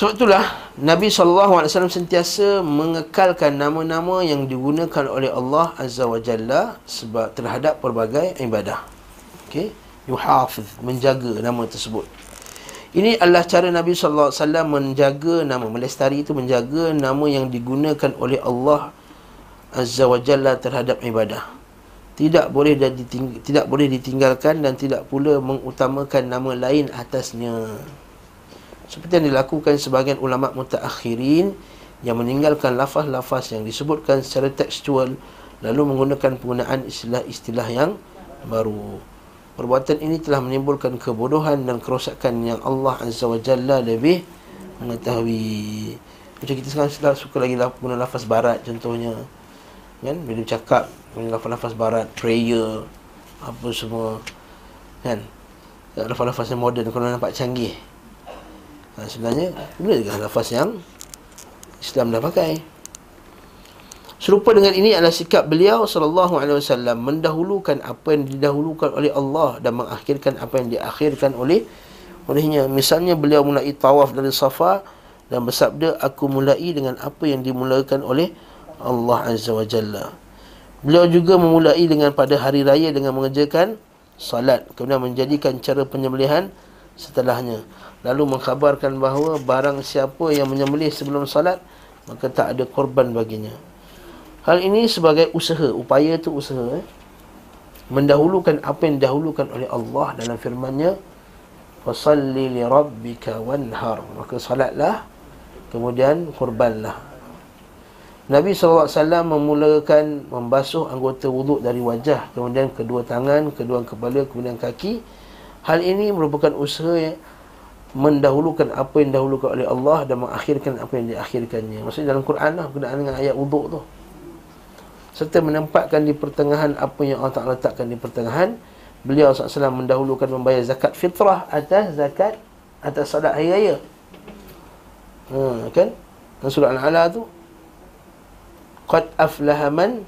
sebab itulah Nabi SAW sentiasa mengekalkan nama-nama yang digunakan oleh Allah Azza wa Jalla sebab terhadap pelbagai ibadah. Okey, yuhafiz menjaga nama tersebut. Ini adalah cara Nabi SAW menjaga nama melestari itu menjaga nama yang digunakan oleh Allah Azza wa Jalla terhadap ibadah. Tidak boleh diting- tidak boleh ditinggalkan dan tidak pula mengutamakan nama lain atasnya seperti yang dilakukan sebagian ulama mutaakhirin yang meninggalkan lafaz-lafaz yang disebutkan secara tekstual lalu menggunakan penggunaan istilah-istilah yang baru. Perbuatan ini telah menimbulkan kebodohan dan kerosakan yang Allah Azza wa Jalla lebih mengetahui. Macam kita sekarang sudah suka lagi guna lafaz barat contohnya. Kan? Bila cakap guna lafaz-lafaz barat, prayer, apa semua. Kan? Lafaz-lafaz yang moden kalau nampak canggih ha, Sebenarnya Bila juga lafaz yang Islam dah pakai Serupa dengan ini adalah sikap beliau sallallahu alaihi wasallam mendahulukan apa yang didahulukan oleh Allah dan mengakhirkan apa yang diakhirkan oleh olehnya. Misalnya beliau mulai tawaf dari Safa dan bersabda aku mulai dengan apa yang dimulakan oleh Allah Azza wa Jalla. Beliau juga memulai dengan pada hari raya dengan mengerjakan salat kemudian menjadikan cara penyembelihan setelahnya lalu mengkhabarkan bahawa barang siapa yang menyembelih sebelum salat maka tak ada korban baginya. Hal ini sebagai usaha upaya itu usaha eh? mendahulukan apa yang didahulukan oleh Allah dalam firman-Nya fasalli li rabbika wanhar. Maka salatlah kemudian korbanlah. Nabi SAW memulakan membasuh anggota wuduk dari wajah kemudian kedua tangan, kedua kepala, kemudian kaki. Hal ini merupakan usaha mendahulukan apa yang dahulukan oleh Allah dan mengakhirkan apa yang diakhirkannya. Maksudnya dalam Quran lah berkenaan dengan ayat wuduk tu. Serta menempatkan di pertengahan apa yang Allah Ta'ala letakkan di pertengahan. Beliau SAW mendahulukan membayar zakat fitrah atas zakat atas salat hari raya. Ha, kan? Dalam surah Al-Ala tu. Qad aflaha man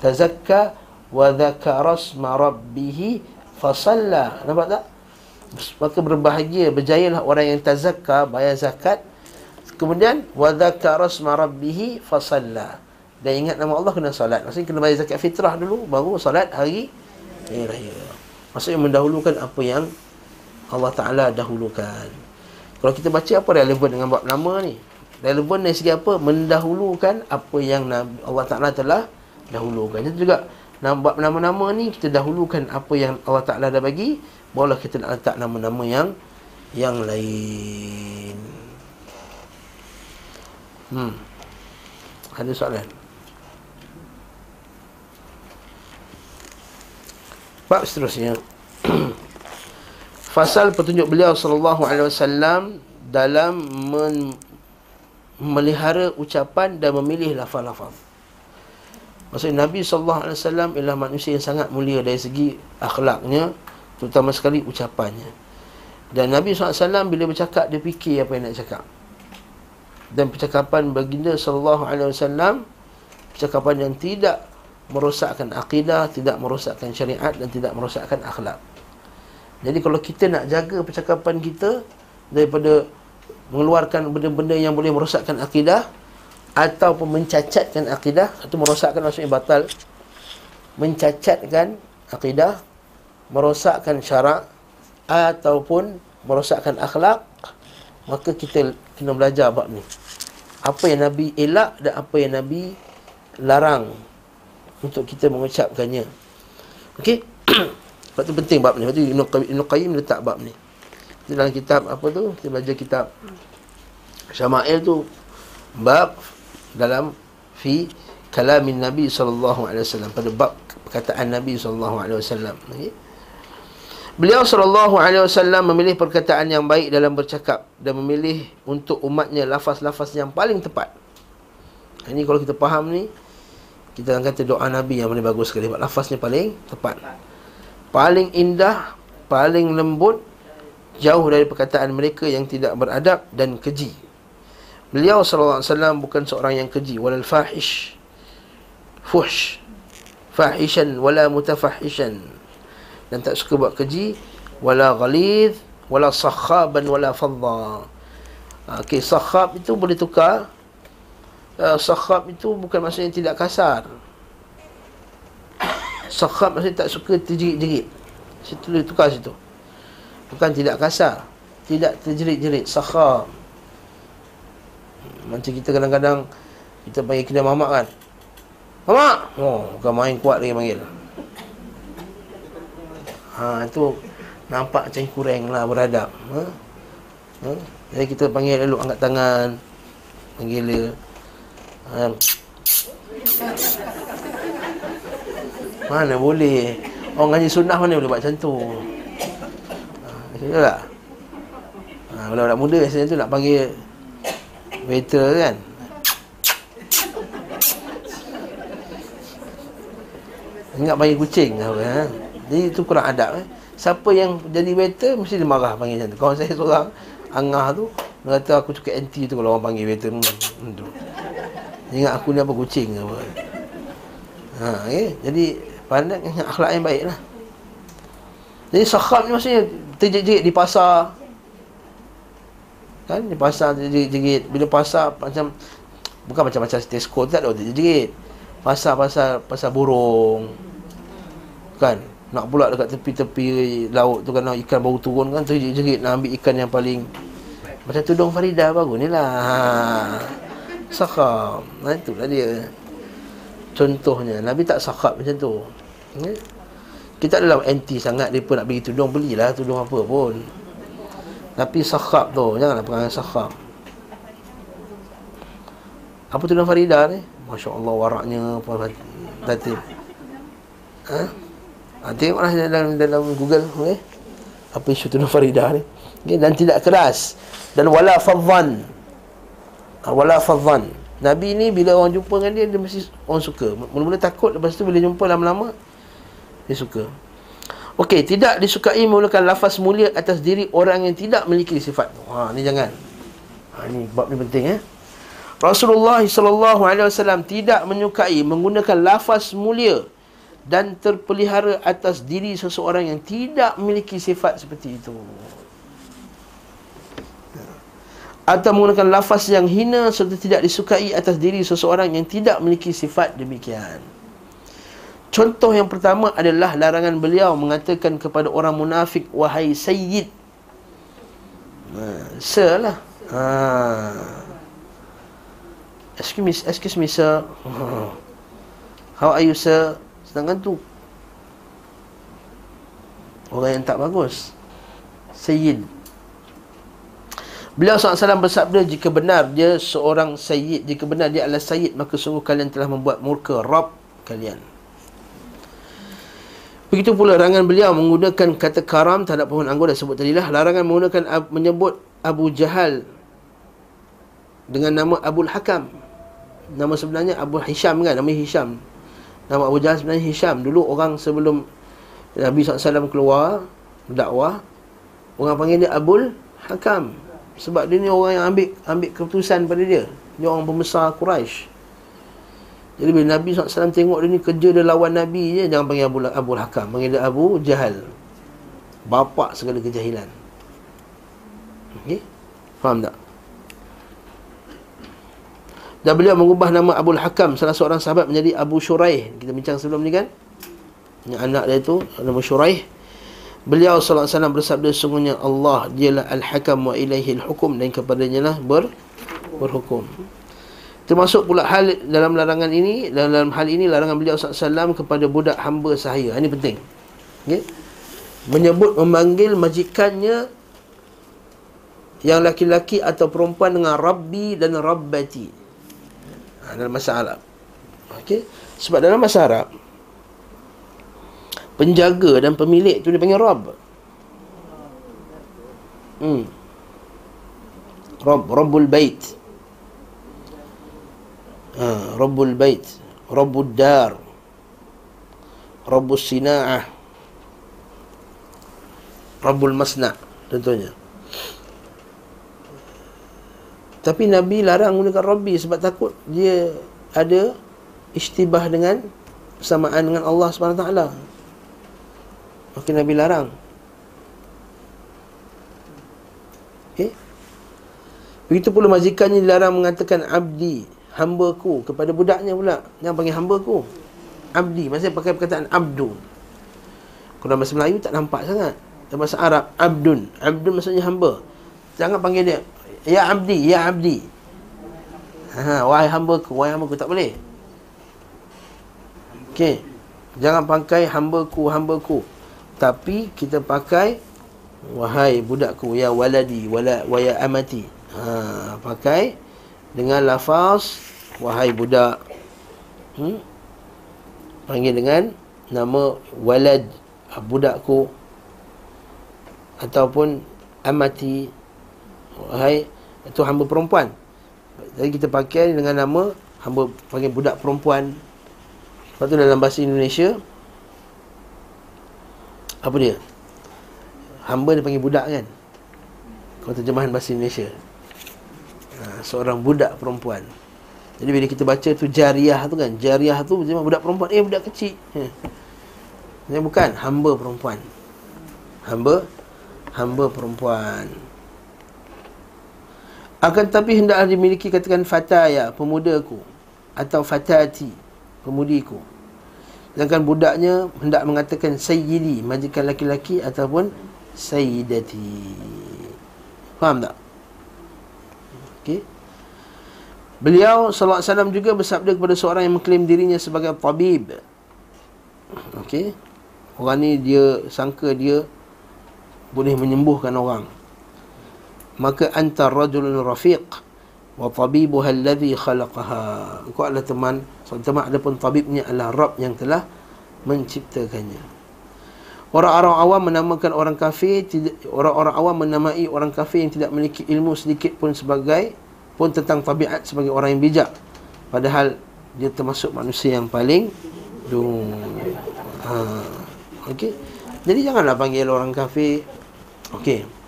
tazakka wa dhakara asma rabbih fasalla. Nampak tak? Maka berbahagia berjayalah orang yang tazakka bayar zakat. Kemudian dzakara asma rabbih fa dan ingat nama Allah kena solat. Maksudnya kena bayar zakat fitrah dulu baru hari hari raya. Maksudnya mendahulukan apa yang Allah Taala dahulukan. Kalau kita baca apa relevan dengan bab nama ni? Relevan dari segi apa? Mendahulukan apa yang Allah Taala telah dahulukan. Itu juga bab nama-nama ni kita dahulukan apa yang Allah Taala dah bagi Barulah kita nak letak nama-nama yang Yang lain. Hmm. Ada soalan? Bab seterusnya. Fasal petunjuk beliau sallallahu alaihi wasallam dalam men- melihara ucapan dan memilih lafaz-lafaz. Maksudnya Nabi wasallam ialah manusia yang sangat mulia dari segi akhlaknya, terutama sekali ucapannya. Dan Nabi SAW bila bercakap dia fikir apa yang nak cakap. Dan percakapan baginda wasallam percakapan yang tidak merosakkan akidah, tidak merosakkan syariat dan tidak merosakkan akhlak. Jadi kalau kita nak jaga percakapan kita daripada mengeluarkan benda-benda yang boleh merosakkan akidah ataupun mencacatkan akidah atau merosakkan maksudnya batal mencacatkan akidah merosakkan syarak ataupun merosakkan akhlak maka kita kena belajar bab ni. Apa yang nabi elak dan apa yang nabi larang untuk kita mengucapkannya. Okey? Sebab tu penting bab ni. Sebab tu Ibn Qayyim, Ibn Qayyim letak bab ni. Dalam kitab apa tu? Kita belajar kitab Syama'il tu. Bab dalam fi kalamin Nabi sallallahu alaihi wasallam. Pada bab perkataan Nabi sallallahu alaihi wasallam. Okey Beliau sallallahu alaihi wasallam memilih perkataan yang baik dalam bercakap dan memilih untuk umatnya lafaz-lafaz yang paling tepat. Ini kalau kita faham ni kita akan kata doa Nabi yang paling bagus sekali lafaznya paling tepat. Paling indah, paling lembut, jauh dari perkataan mereka yang tidak beradab dan keji. Beliau sallallahu alaihi wasallam bukan seorang yang keji walal fahish. Fuhsh. Fahishan wala mutafahishan dan tak suka buat keji wala ghalid wala sakhaban wala fadda. Okey sakhab itu boleh tukar. Uh, sakhab itu bukan maksudnya tidak kasar. Sakhab maksudnya tak suka terjerit-jerit. Situ boleh tukar situ. Bukan tidak kasar. Tidak terjerit-jerit sakhab. Macam kita kadang-kadang kita panggil kedai mamak kan? Mamak! Oh bukan main kuat lagi panggil Ha itu nampak macam kurang lah beradab. Ha? ha? Jadi kita panggil lalu angkat tangan. Panggil dia. Ha. Mana boleh. Orang ngaji sunnah mana boleh buat macam tu. Ha, betul tak? Ha, budak-budak muda biasanya tu nak panggil waiter kan. Ingat panggil kucing apa ha? Jadi itu kurang adab eh. Siapa yang jadi waiter mesti dia marah panggil macam tu. Kawan saya seorang angah tu dia kata aku cukup anti tu kalau orang panggil waiter hmm, tu. Ingat aku ni apa kucing apa. Ha, okay? Jadi pandai dengan akhlak yang baik lah. Jadi sakhab ni maksudnya terjejit di pasar. Kan di pasar terjejit bila pasar macam bukan macam-macam Tesco tak ada terjejit. Pasar-pasar pasar burung. Kan? Nak pula dekat tepi-tepi laut tu kan ikan baru turun kan tu jerit nak ambil ikan yang paling macam tudung Farida baru ni lah. Ha. Sakhab. Nah, itulah dia. Contohnya Nabi tak sakhab macam tu. Ya? Kita adalah anti sangat dia pun nak bagi tudung belilah tudung apa pun. Tapi sakhab tu janganlah perangai sakhab. Apa tudung Farida ni? Masya-Allah waraknya apa tadi. Ha? Ha, tengoklah dalam, dalam Google okay? Apa isu Tuna Faridah ni okay? Dan tidak keras Dan wala fadhan ha, Wala fadhan Nabi ni bila orang jumpa dengan dia Dia mesti orang suka Mula-mula takut Lepas tu bila jumpa lama-lama Dia suka Okey, tidak disukai menggunakan lafaz mulia atas diri orang yang tidak memiliki sifat. Ha, ni jangan. Ha, ni bab ni penting eh. Rasulullah sallallahu alaihi wasallam tidak menyukai menggunakan lafaz mulia dan terpelihara atas diri seseorang yang tidak memiliki sifat seperti itu. Atau menggunakan lafaz yang hina serta tidak disukai atas diri seseorang yang tidak memiliki sifat demikian. Contoh yang pertama adalah larangan beliau mengatakan kepada orang munafik wahai sayyid. Ha, sir lah. Ha. excuse me excuse me sir. How are you sir Sedangkan tu Orang yang tak bagus Sayyid Beliau SAW bersabda Jika benar dia seorang sayyid Jika benar dia adalah sayyid Maka sungguh kalian telah membuat murka Rab kalian Begitu pula larangan beliau menggunakan kata karam terhadap pohon anggur dah sebut tadi lah. Larangan menggunakan menyebut Abu Jahal dengan nama Abu Hakam. Nama sebenarnya Abu Hisham kan, nama Hisham. Nama Abu Jahal sebenarnya Hisham. Dulu orang sebelum Nabi SAW keluar dakwah, orang panggil dia Abu Hakam. Sebab dia ni orang yang ambil ambil keputusan pada dia. Dia orang pembesar Quraisy. Jadi bila Nabi SAW tengok dia ni kerja dia lawan Nabi je Jangan panggil Abu, Abu Hakam Panggil dia Abu Jahal Bapak segala kejahilan Okey Faham tak? Dan beliau mengubah nama Abu Hakam Salah seorang sahabat menjadi Abu Shuraih Kita bincang sebelum ni kan Yang anak dia tu Nama Shuraih Beliau SAW bersabda Sungguhnya Allah Dialah Al-Hakam wa ilaihi al-hukum Dan kepadanya lah ber, berhukum Termasuk pula hal dalam larangan ini dalam hal ini larangan beliau SAW kepada budak hamba sahaya. Ini penting. Okay? Menyebut memanggil majikannya yang laki-laki atau perempuan dengan Rabbi dan Rabbati. Ha, dalam masa Arab. Okay? Sebab dalam masa Arab penjaga dan pemilik tu dipanggil Rabb. Hmm. Rabb, Rabbul Bait ha, Rabbul Bait Rabbul Dar Rabbul Sina'ah Rabbul Masna' tentunya tapi Nabi larang menggunakan Rabbi sebab takut dia ada istibah dengan persamaan dengan Allah SWT Maka Nabi larang. Okay Begitu pula majikannya dilarang mengatakan abdi hamba ku. Kepada budaknya pula jangan panggil hamba ku. Abdi. Maksudnya pakai perkataan abdu. Kalau bahasa Melayu tak nampak sangat. Dalam bahasa Arab abdun. Abdun maksudnya hamba. Jangan panggil dia ya abdi ya abdi. Ha, wahai hamba ku wahai hamba ku tak boleh? Okey jangan pakai hamba ku hamba ku. Tapi kita pakai wahai budakku ya waladi wala wa ya amati. Ha, pakai dengan lafaz wahai budak. Hmm? panggil dengan nama walad budakku ataupun amati wahai itu hamba perempuan jadi kita pakai dengan nama hamba panggil budak perempuan sebab tu dalam bahasa Indonesia apa dia hamba dia panggil budak kan kalau terjemahan bahasa Indonesia ha, seorang budak perempuan. Jadi bila kita baca tu jariah tu kan, jariah tu macam budak perempuan, eh budak kecil. Ha. Ini bukan hamba perempuan. Hamba hamba perempuan. Akan tapi hendaklah dimiliki katakan fataya, pemudaku atau fatati, pemudiku. Sedangkan budaknya hendak mengatakan sayyidi, majikan laki-laki ataupun sayyidati. Faham tak? Okey. Beliau wasallam juga bersabda kepada seorang yang mengklaim dirinya sebagai tabib. Okey. Orang ni dia sangka dia boleh menyembuhkan orang. Maka antar rajulun rafiq wa tabibuha alladhi khalaqaha. Kau adalah teman, sama ada pun tabibnya adalah Rabb yang telah menciptakannya. Orang-orang awam menamakan orang kafir Orang-orang awam menamai orang kafir yang tidak memiliki ilmu sedikit pun sebagai Pun tentang tabiat sebagai orang yang bijak Padahal dia termasuk manusia yang paling dung. Ha. Okey. Jadi janganlah panggil orang kafir Okey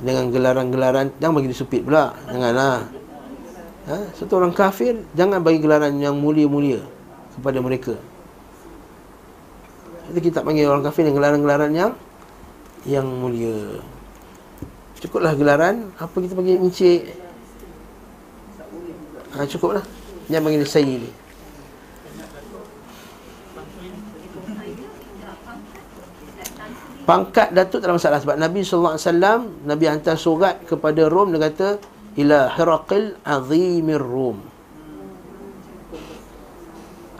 Dengan gelaran-gelaran Jangan bagi dia supit pula Janganlah ha? Satu orang kafir Jangan bagi gelaran yang mulia-mulia Kepada mereka jadi kita panggil orang kafir dengan gelaran-gelaran yang yang mulia. Cukuplah gelaran apa kita panggil encik. Ha, cukuplah. Jangan panggil sayyid ni. Pangkat datuk tak ada masalah sebab Nabi sallallahu alaihi wasallam Nabi hantar surat kepada Rom dia kata ila Hiraqil azimir Rom.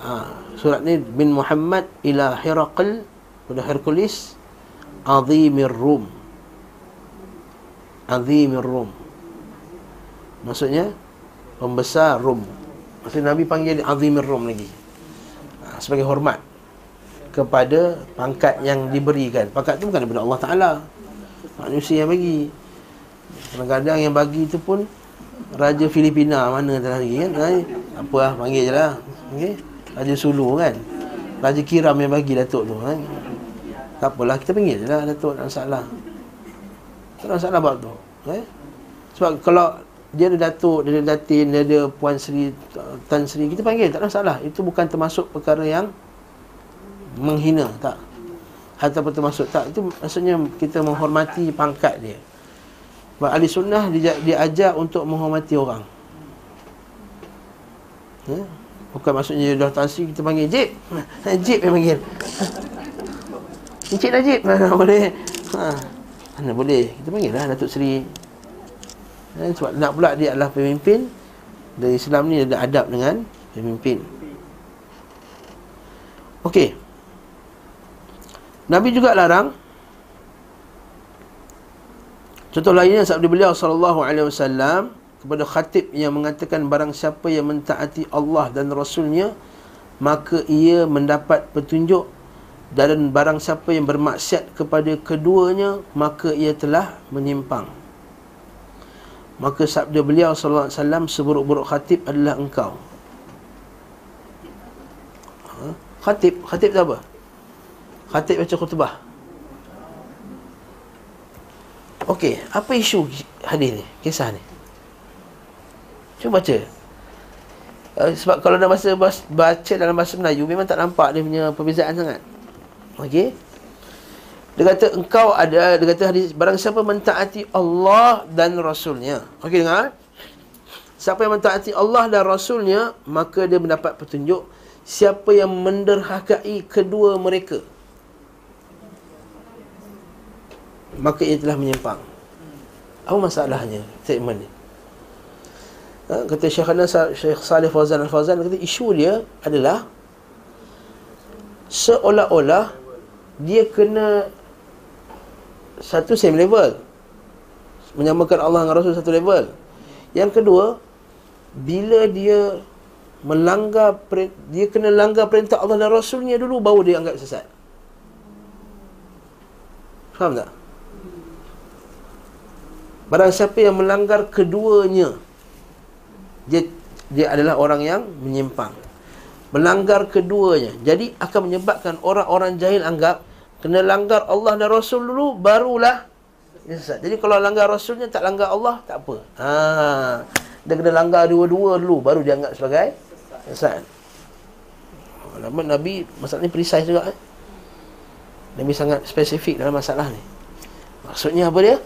Ha, surat ni bin Muhammad ila Hiraql pada Hercules azimir Rum azimir Rum maksudnya pembesar Rum maksudnya Nabi panggil azimir Rum lagi. Ha, sebagai hormat kepada pangkat yang diberikan. Pangkat tu bukan daripada Allah Taala. Manusia yang bagi. Kadang-kadang yang bagi tu pun Raja Filipina mana tu lagi kan Hai, Apa lah panggil je lah okay? Raja Sulu kan Raja Kiram yang bagi Datuk tu kan Tak apalah kita panggil je lah Datuk tak salah Tak masalah buat tu eh? Sebab kalau dia ada Datuk, dia ada Datin, dia ada Puan Sri, Tan Sri Kita panggil, tak ada masalah Itu bukan termasuk perkara yang Menghina, tak? Ataupun termasuk, tak? Itu maksudnya kita menghormati pangkat dia. Sebab ahli sunnah dia, dia ajar untuk menghormati orang. Ya? Bukan maksudnya dah tansi kita panggil Jip Jip yang panggil. Encik dah Jip Boleh. Ha. Mana boleh? Kita panggil lah Datuk Seri. Ya, Sebab nak pula dia adalah pemimpin. Dan Islam ni ada adab dengan Pemimpin. Okey Nabi juga larang. Contoh lainnya sabda beliau sallallahu alaihi wasallam kepada khatib yang mengatakan barang siapa yang mentaati Allah dan Rasulnya maka ia mendapat petunjuk dan barang siapa yang bermaksiat kepada keduanya maka ia telah menyimpang. Maka sabda beliau sallallahu alaihi wasallam seburuk-buruk khatib adalah engkau. Ha? khatib? Khatib tu apa khatib baca khutbah Okey, apa isu hadis ni? Kisah ni. Cuba baca. Uh, sebab kalau dalam bahasa baca dalam bahasa Melayu memang tak nampak dia punya perbezaan sangat. Okey. Dia kata engkau ada dia kata hadis barang siapa mentaati Allah dan Rasulnya. Okey dengar. Siapa yang mentaati Allah dan Rasulnya maka dia mendapat petunjuk siapa yang menderhakai kedua mereka maka ia telah menyimpang. Apa masalahnya statement ni? Ha, kata Syekhana Syekh Salih Fawzan Al-Fawzan kata isu dia adalah seolah-olah dia kena satu same level menyamakan Allah dengan Rasul satu level yang kedua bila dia melanggar dia kena langgar perintah Allah dan Rasulnya dulu baru dia anggap sesat faham tak Barang siapa yang melanggar keduanya Dia dia adalah orang yang menyimpang Melanggar keduanya Jadi akan menyebabkan orang-orang jahil anggap Kena langgar Allah dan Rasul dulu Barulah Jadi kalau langgar Rasulnya tak langgar Allah Tak apa ha. Dia kena langgar dua-dua dulu Baru dia anggap sebagai Sesat Lama Nabi masalah ni precise juga eh? Nabi sangat spesifik dalam masalah ni Maksudnya apa dia?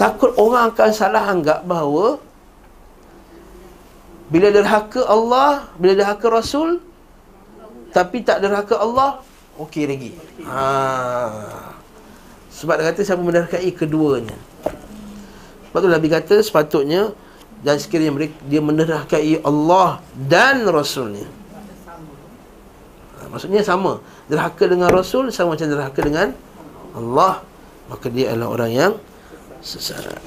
Takut orang akan salah anggap bahawa bila derhaka Allah, bila derhaka Rasul tapi tak derhaka Allah, okey lagi. Ha. Sebab dia kata siapa menderhakai keduanya. Sebab tu Nabi kata sepatutnya dan sekiranya dia menderhakai Allah dan Rasulnya. Ha, maksudnya sama. Derhaka dengan Rasul sama macam derhaka dengan Allah. Maka dia adalah orang yang sesat.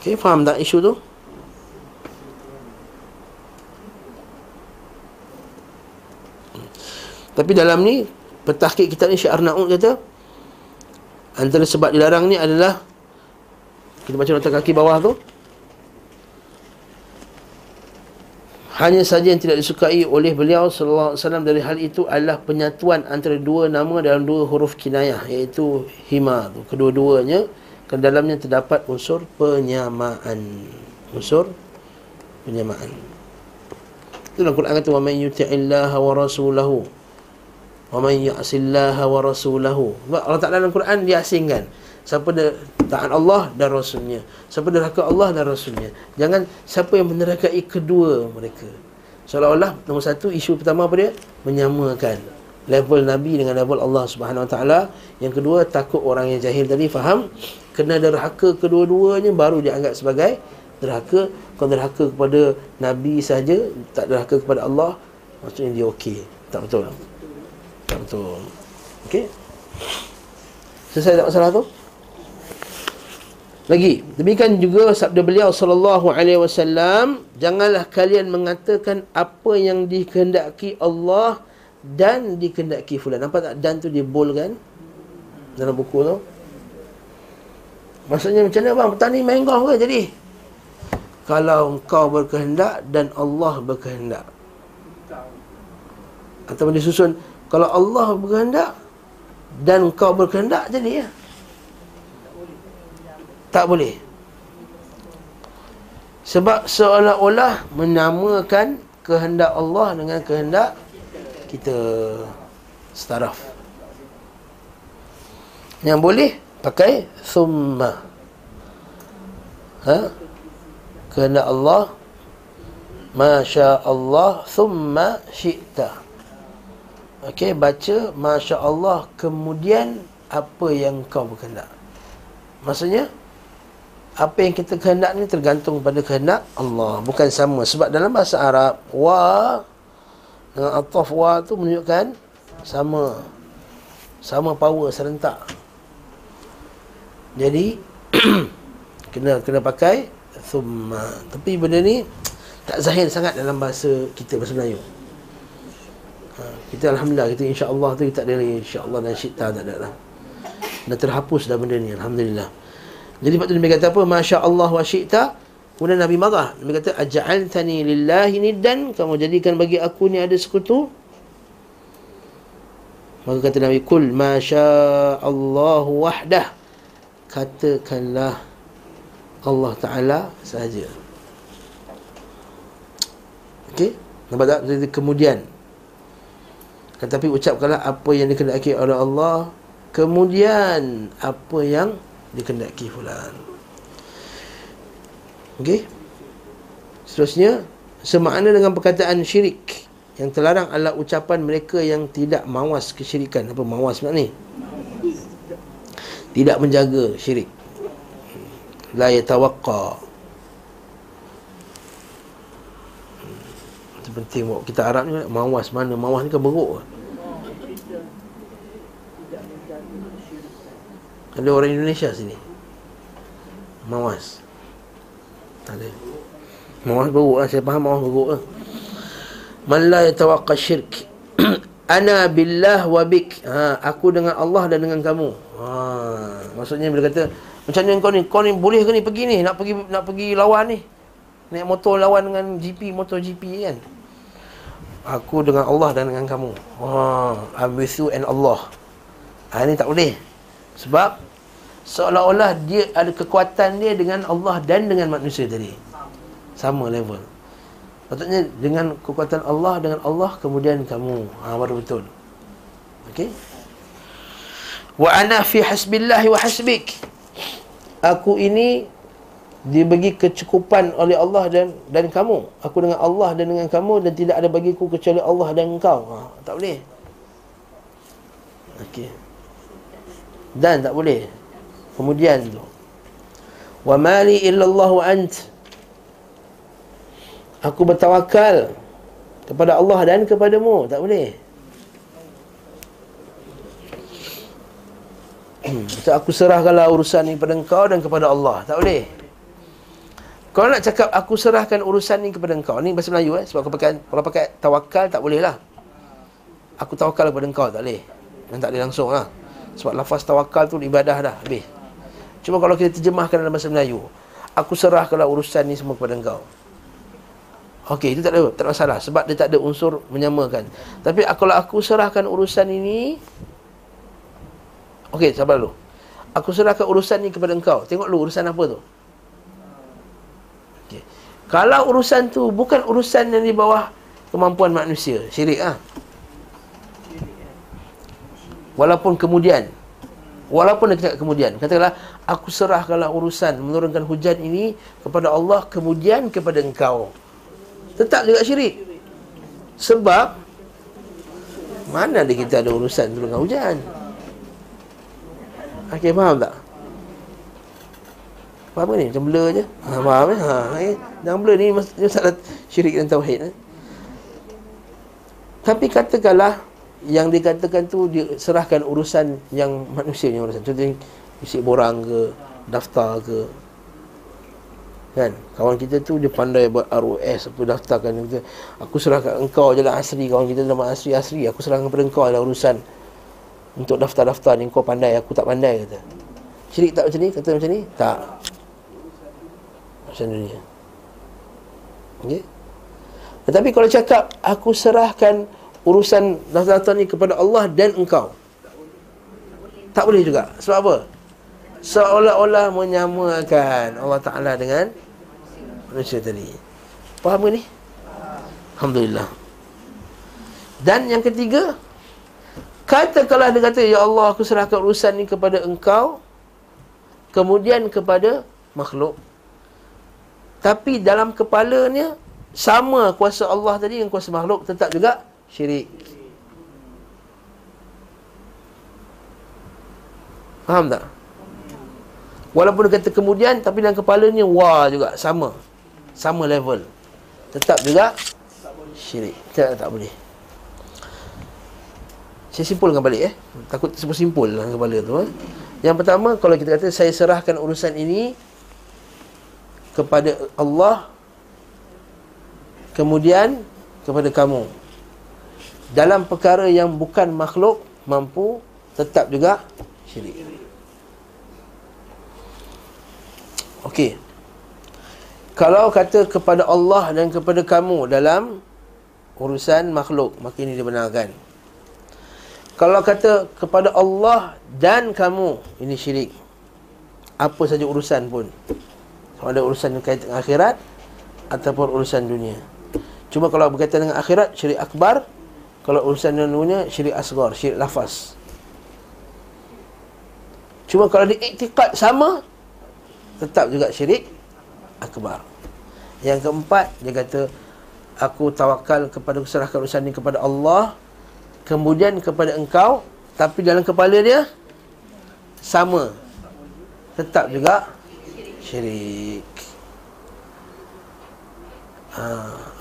Okey, faham tak isu tu? Tapi dalam ni Petahkik kita ni Syekh Arnaud kata Antara sebab dilarang ni adalah Kita baca nota kaki bawah tu Hanya saja yang tidak disukai oleh beliau sallallahu alaihi wasallam dari hal itu adalah penyatuan antara dua nama dalam dua huruf kinayah iaitu hima tu kedua-duanya ke dalamnya terdapat unsur penyamaan. Unsur penyamaan. Itu dalam Quran kata yuti'illaha wa rasulahu. Wa man ya'sillaha wa rasulahu. Allah Taala dalam Quran dia asingkan siapa dia taat Allah dan rasulnya. Siapa dia Allah dan rasulnya. Jangan siapa yang menerkai kedua mereka. Seolah-olah nombor satu isu pertama apa dia? Menyamakan level nabi dengan level Allah Subhanahu Wa Taala. Yang kedua takut orang yang jahil tadi faham kena derhaka kedua-duanya baru dianggap sebagai derhaka. Kalau derhaka kepada nabi saja tak derhaka kepada Allah maksudnya dia okey. Tak betul. Tak betul. Okey? Selesai tak masalah tu? Lagi. Demikian juga sabda beliau sallallahu alaihi wasallam janganlah kalian mengatakan apa yang dikehendaki Allah dan dikehendaki fulan. Nampak tak? Dan tu dia kan? Dalam buku tu. Maksudnya macam mana bang? Petani mango ke jadi? Kalau engkau berkehendak dan Allah berkehendak. Atau dia susun kalau Allah berkehendak dan engkau berkehendak jadi ya. Tak boleh. Sebab seolah-olah menamakan kehendak Allah dengan kehendak kita setaraf. Yang boleh pakai? Summa. Ha? Kehendak Allah Masya Allah Thumma syi'ta. Okey, baca Masya Allah Kemudian Apa yang kau berkehendak. Maksudnya Apa yang kita kehendak ni Tergantung pada kehendak Allah. Bukan sama. Sebab dalam bahasa Arab Wa Dengan ataf wa tu menunjukkan Sama. Sama power serentak Jadi Kena kena pakai thumma. Tapi benda ni tak zahir sangat dalam bahasa kita bahasa Melayu. Ha, kita Alhamdulillah kita insya-Allah tu tak ada insya-Allah dan syita tak ada lah. Dah terhapus dah benda ni Alhamdulillah. Jadi waktu Nabi kata apa? Masya Allah wa syita. Kemudian Nabi marah. Nabi kata Aja'altani lillahi niddan. Kamu jadikan bagi aku ni ada sekutu. Maka kata Nabi Kul Masya Allah wahdah Katakanlah Allah Ta'ala sahaja. Okey? Nampak tak? Jadi kemudian. Tetapi ucapkanlah apa yang dikendaki oleh Allah Kemudian Apa yang dikendaki fulan. Okey? Seterusnya Semakna dengan perkataan syirik Yang terlarang adalah ucapan mereka yang tidak mawas kesyirikan. Apa mawas makna ni? Tidak menjaga syirik. La yatawaqqa itu penting buat kita Arab ni mawas. Mana mawas ni kan beruk. Ada orang Indonesia sini. Mawas. Ada. Mawas beruk lah. Saya faham mawas beruk lah. Man la yatawaqqa syirk. Ana billah wa bik. Ha, aku dengan Allah dan dengan kamu ha, maksudnya bila kata macam ni kau ni? Kau ni boleh ke ni pergi ni? Nak pergi nak pergi lawan ni? Naik motor lawan dengan GP, motor GP kan? Aku dengan Allah dan dengan kamu. Ha, I'm with you and Allah. Ha, ini tak boleh. Sebab seolah-olah dia ada kekuatan dia dengan Allah dan dengan manusia tadi. Sama level. Patutnya dengan kekuatan Allah dengan Allah kemudian kamu. Ha, baru betul. Okey? Wa ana fi hasbillahi wa hasbik aku ini dibagi kecukupan oleh Allah dan dan kamu. Aku dengan Allah dan dengan kamu dan tidak ada bagiku kecuali Allah dan engkau. Ha, tak boleh. Okey. Dan tak boleh. Kemudian tu. Wa mali illallah wa ant. Aku bertawakal kepada Allah dan kepadamu. Tak boleh. Macam aku serahkanlah urusan ni kepada engkau dan kepada Allah. Tak boleh. Kalau nak cakap aku serahkan urusan ni kepada engkau. Ni bahasa Melayu eh. Sebab kalau pakai, kalau pakai tawakal tak boleh lah. Aku tawakal kepada engkau. Tak boleh. Dan tak boleh langsung lah. Sebab lafaz tawakal tu ibadah dah. Habis. Cuma kalau kita terjemahkan dalam bahasa Melayu. Aku serahkanlah urusan ni semua kepada engkau. Okey, itu tak ada, tak ada masalah. Sebab dia tak ada unsur menyamakan. Tapi kalau aku serahkan urusan ini Okey, sabar dulu. Aku serahkan urusan ni kepada engkau. Tengok dulu urusan apa tu. Okey. Kalau urusan tu bukan urusan yang di bawah kemampuan manusia, syirik ah. Ha? Walaupun kemudian Walaupun dia kemudian Katakanlah Aku serahkanlah urusan Menurunkan hujan ini Kepada Allah Kemudian kepada engkau Tetap juga syirik Sebab Mana ada kita ada urusan Turunkan hujan Okey, faham tak? Faham ni? Macam blur je. Ha, faham eh? Ha, eh? Jangan blur ni masalah syirik dan tauhid. Eh? Tapi katakanlah yang dikatakan tu dia serahkan urusan yang manusia yang urusan. Contohnya bisik borang ke, daftar ke. Kan Kawan kita tu dia pandai buat ROS Apa daftarkan kata Aku serahkan engkau je lah asri Kawan kita nama asri asri Aku serahkan kepada engkau lah urusan Untuk daftar-daftar ni Kau pandai aku tak pandai kata. Syirik tak macam ni? Kata macam ni? Tak. Macam dunia Okay Tetapi kalau cakap Aku serahkan urusan daftar-daftar ni kepada Allah dan engkau. Tak boleh juga. Sebab apa? seolah-olah menyamakan Allah Ta'ala dengan manusia tadi. Faham ke ni? Alhamdulillah. Dan yang ketiga katakanlah dia kata Ya Allah aku serahkan urusan ni kepada engkau kemudian kepada makhluk. Tapi dalam kepalanya sama kuasa Allah tadi dengan kuasa makhluk tetap juga syirik. Faham tak? Walaupun dia kata kemudian Tapi dalam kepalanya Wah juga Sama. Sama level. Tetap juga Syirik. Tak, tak boleh Saya simpulkan balik eh Takut sebut simpul dalam kepala tu eh? Yang pertama Kalau kita kata Saya serahkan urusan ini Kepada Allah Kemudian Kepada kamu Dalam perkara yang bukan makhluk Mampu Tetap juga Syirik Okey. Kalau kata kepada Allah dan kepada kamu dalam urusan makhluk, maka ini dibenarkan. Kalau kata kepada Allah dan kamu, ini syirik. Apa saja urusan pun. Sama ada urusan yang kait dengan akhirat ataupun urusan dunia. Cuma kalau berkaitan dengan akhirat, syirik akbar. Kalau urusan dunia, syirik asgar, syirik lafaz. Cuma kalau diiktikad sama, tetap juga syirik akbar. Yang keempat dia kata aku tawakal kepada serahkan urusan ini kepada Allah kemudian kepada engkau tapi dalam kepala dia sama tetap juga syirik. Ha,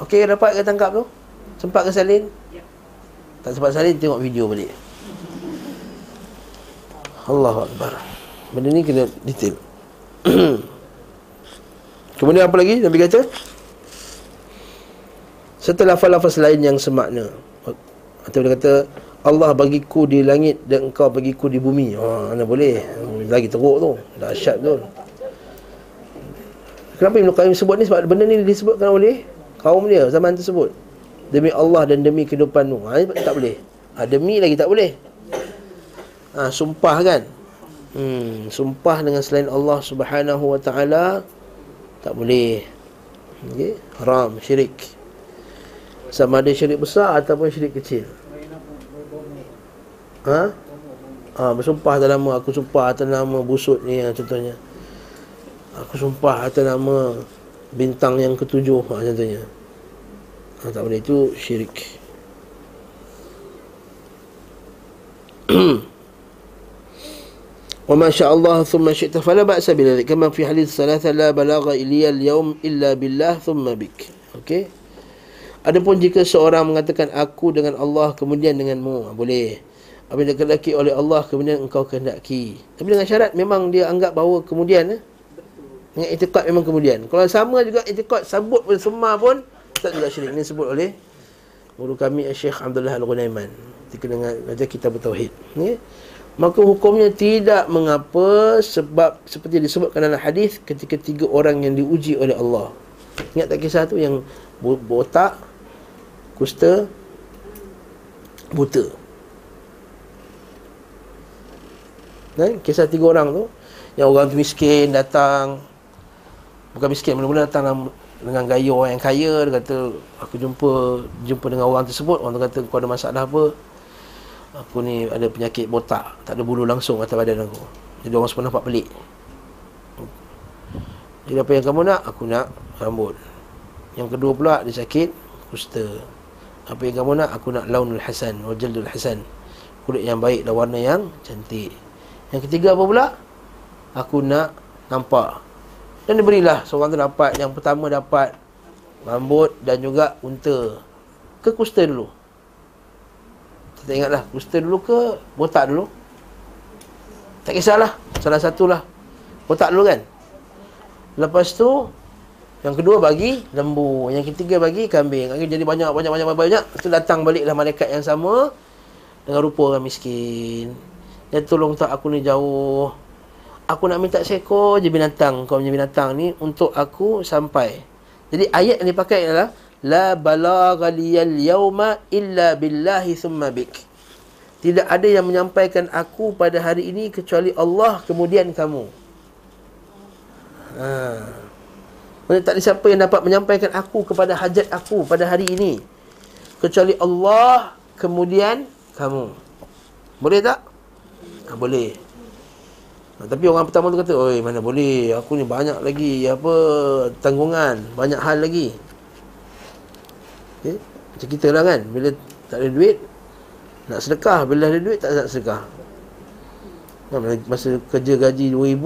okey dapat ke tangkap tu? Sempat ke salin? Tak sempat salin tengok video balik. Allahu akbar. Benda ni kena detail. Kemudian apa lagi Nabi kata Setelah lafaz-lafaz lain yang semakna Atau dia kata Allah bagiku di langit dan engkau bagiku di bumi. Oh, Mana boleh. Lagi teruk tu. Dahsyat tu. Kenapa Ibn Qayyim sebut ni? Sebab benda ni disebutkan oleh Kaum dia zaman tersebut. Demi Allah dan demi kehidupan tu. Ha, Tak boleh. Ha, Demi lagi tak boleh. Ha, Sumpah kan? Hmm, sumpah dengan selain Allah Subhanahu wa taala tak boleh. Okey? Haram syirik sama ada syirik besar ataupun syirik kecil ha ha bersumpah atas nama aku sumpah atas nama busut ni ha, contohnya aku sumpah atas nama bintang yang ketujuh ha, contohnya ha, tak boleh itu syirik وما شاء الله ثم شئت فلا بأس بذلك كما في حديث ثلاثة لا بلاغ إلي اليوم إلا بالله ثم بك okay? Adapun jika seorang mengatakan aku dengan Allah kemudian denganmu boleh apabila dikehendaki oleh Allah kemudian engkau kehendaki tapi dengan syarat memang dia anggap bahawa kemudian eh? dengan itikad memang kemudian kalau sama juga itikad sebut pun semua pun tak juga syirik ini sebut oleh guru kami Syekh Abdullah Al-Ghunaiman ketika dengan ajar kitab tauhid okay? maka hukumnya tidak mengapa sebab seperti disebutkan dalam hadis ketika tiga orang yang diuji oleh Allah. Ingat tak kisah tu yang botak, kusta, buta. Kan? Kisah tiga orang tu yang orang tu miskin datang. Bukan miskin mula-mula datang dengan gaya orang yang kaya. Dia kata aku jumpa jumpa dengan orang tersebut. Orang tu kata kau ada masalah apa? Aku ni ada penyakit botak Tak ada bulu langsung atas badan aku. Jadi orang semua nampak pelik. Jadi apa yang kamu nak? Aku nak rambut. Yang kedua pula dia sakit Kusta Apa yang kamu nak? Aku nak launul hasan Wajaldul hasan. Kulit yang baik dan warna yang cantik. Yang ketiga apa pula? Aku nak nampak. Dan diberilah seorang tu dapat. Yang pertama dapat Rambut dan juga unta. Ke kusta dulu. Kita ingatlah Kusta dulu ke Botak dulu? Tak kisahlah. Salah satulah. Botak dulu kan? Lepas tu Yang kedua bagi lembu. Yang ketiga bagi kambing. Akhirnya jadi banyak, banyak, banyak, banyak, banyak. Itu datang baliklah malaikat yang sama dengan rupa orang miskin. Dia tolong tak aku ni jauh. Aku nak minta seekor je binatang. Kau punya binatang ni untuk aku sampai. Jadi ayat yang dipakai adalah La balagha liyal yawma illa billahi thumma bik. Tidak ada yang menyampaikan aku pada hari ini kecuali Allah kemudian kamu. Ha. Maksudnya tak ada siapa yang dapat menyampaikan aku kepada hajat aku pada hari ini. Kecuali Allah, kemudian kamu. Boleh tak? Ha, boleh. Ha, tapi orang pertama tu kata, Oi, mana boleh? Aku ni banyak lagi apa tanggungan. Banyak hal lagi. Okay? Macam kita lah kan. Bila tak ada duit, nak sedekah. Bila ada duit, tak nak sedekah. Masa kerja gaji RM2,000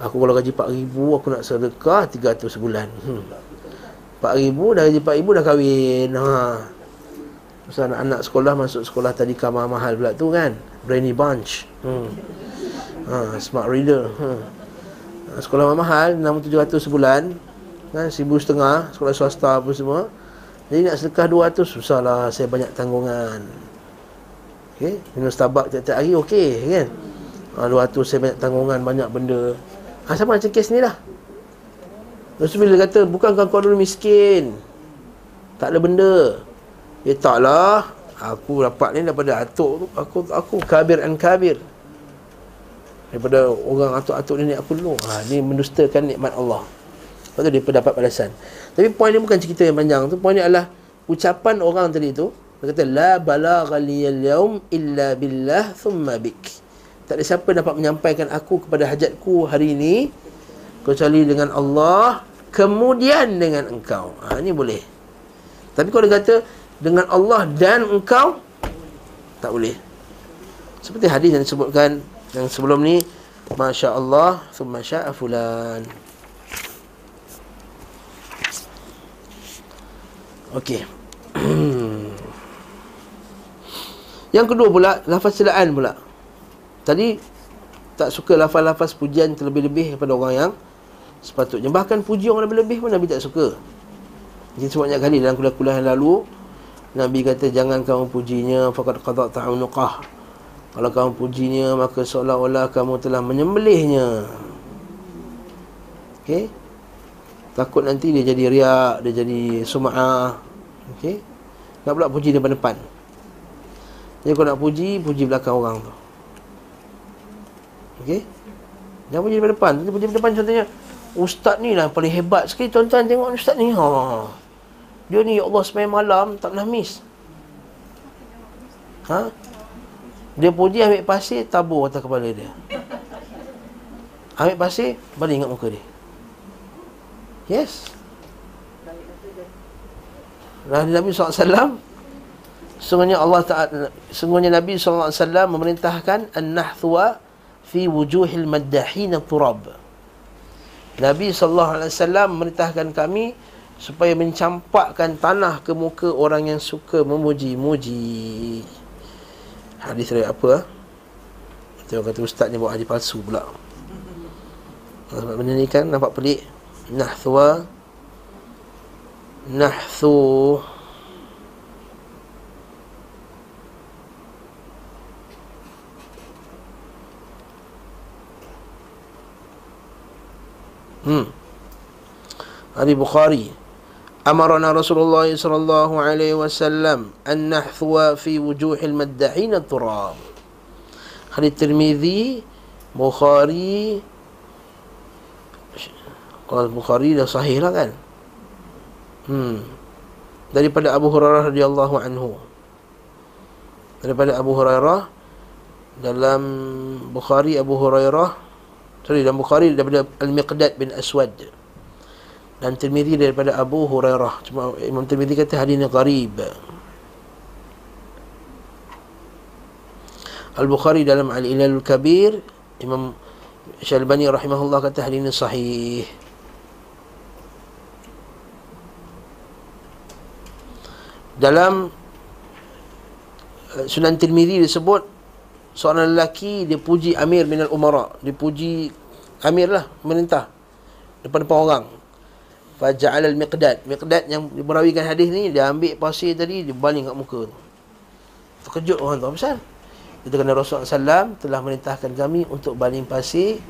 Aku kalau gaji RM4,000 Aku nak sedekah RM300 sebulan hmm. RM4,000 dah gaji RM4,000 dah kahwin ha. Masa anak-anak sekolah Masuk sekolah tadi kamar mahal pula tu kan Brainy Bunch hmm. ha, Smart Reader hmm. Sekolah mahal RM6,700 sebulan kan, RM1,500 Sekolah swasta apa semua Jadi nak sedekah RM200 Susahlah Saya banyak tanggungan Okay. Minum Starbucks tiap-tiap hari okey kan ha, 200 saya banyak tanggungan Banyak benda ha, Sama macam kes ni lah. Lepas bila kata Bukankah kau dulu miskin? Tak ada benda. Ya taklah Aku dapat ni daripada atuk tu. Aku aku kabir and kabir. Daripada orang atuk-atuk nenek aku dulu ha, Ni mendustakan nikmat Allah. Lepas tu dia dapat balasan. Tapi poin ni bukan cerita yang panjang tu. Poin ni adalah Ucapan orang tadi tu dia kata la balagha liyal yaum illa billah thumma bik. Tak ada siapa dapat menyampaikan aku kepada hajatku hari ini kecuali dengan Allah kemudian dengan engkau. Ha ni boleh. Tapi kalau dia kata dengan Allah dan engkau tak boleh. Seperti hadis yang disebutkan yang sebelum ni Masya Allah Thumma sya'a fulan Okey Yang kedua pula Lafaz celaan pula Tadi Tak suka lafaz-lafaz pujian Terlebih-lebih kepada orang yang Sepatutnya. Bahkan puji orang lebih-lebih pun Nabi tak suka. Jadi sebanyak kali dalam kuliah-kuliah yang lalu Nabi kata jangan kamu pujinya Fakat qadak ta'unuqah. Kalau kamu pujinya Maka seolah-olah kamu telah menyembelihnya. Okey? Takut nanti dia jadi riak Dia jadi suma'ah Okey? Tak pula puji depan-depan. Jadi kau nak puji, puji belakang orang tu. Okey? Jangan puji depan depan. Puji depan contohnya, ustaz ni lah paling hebat sekali tuan-tuan tengok ustaz ni. Ha. Dia ni ya Allah sembahyang malam tak pernah miss. Ha? Dia puji ambil pasir tabur atas kepala dia. Ambil pasir balik ingat muka dia. Yes. Nabi SAW Sungguhnya Allah Taala sungguhnya Nabi SAW memerintahkan an-nahthuwa fi wujuhil maddahin turab. Nabi sallallahu alaihi wasallam memerintahkan kami supaya mencampakkan tanah ke muka orang yang suka memuji-muji. Hadis dari apa? Tengok kata ustaz ni buat hadis palsu pula. Sebab benda ni kan nampak pelik. Nahthuwa Nahthu Hmm. Hadis Bukhari. Amarna Rasulullah sallallahu alaihi wasallam an nahdhuwa fi wujuhil maddahin turab. Hadis Tirmizi, Bukhari. Kalau Bukhari dah sahih lah kan? Hmm. Daripada Abu Hurairah radhiyallahu anhu. Daripada Abu Hurairah dalam Bukhari Abu Hurairah Sorry, dalam Bukhari daripada Al-Miqdad bin Aswad dan Tirmizi daripada Abu Hurairah. Cuma Imam Tirmizi kata hadis ini gharib. Al-Bukhari dalam Al-Ilal Kabir, Imam Syalbani rahimahullah kata hadis ini sahih. Dalam uh, Sunan Tirmizi disebut seorang lelaki dia puji Amir minal Umara. Dia puji Amir lah, pemerintah. Depan-depan orang. Faja'al al-miqdad Miqdad yang merawikan hadis ni Dia ambil pasir tadi Dia baling kat muka tu Terkejut orang tu pasal? Kita kena Rasulullah SAW Telah merintahkan kami Untuk baling pasir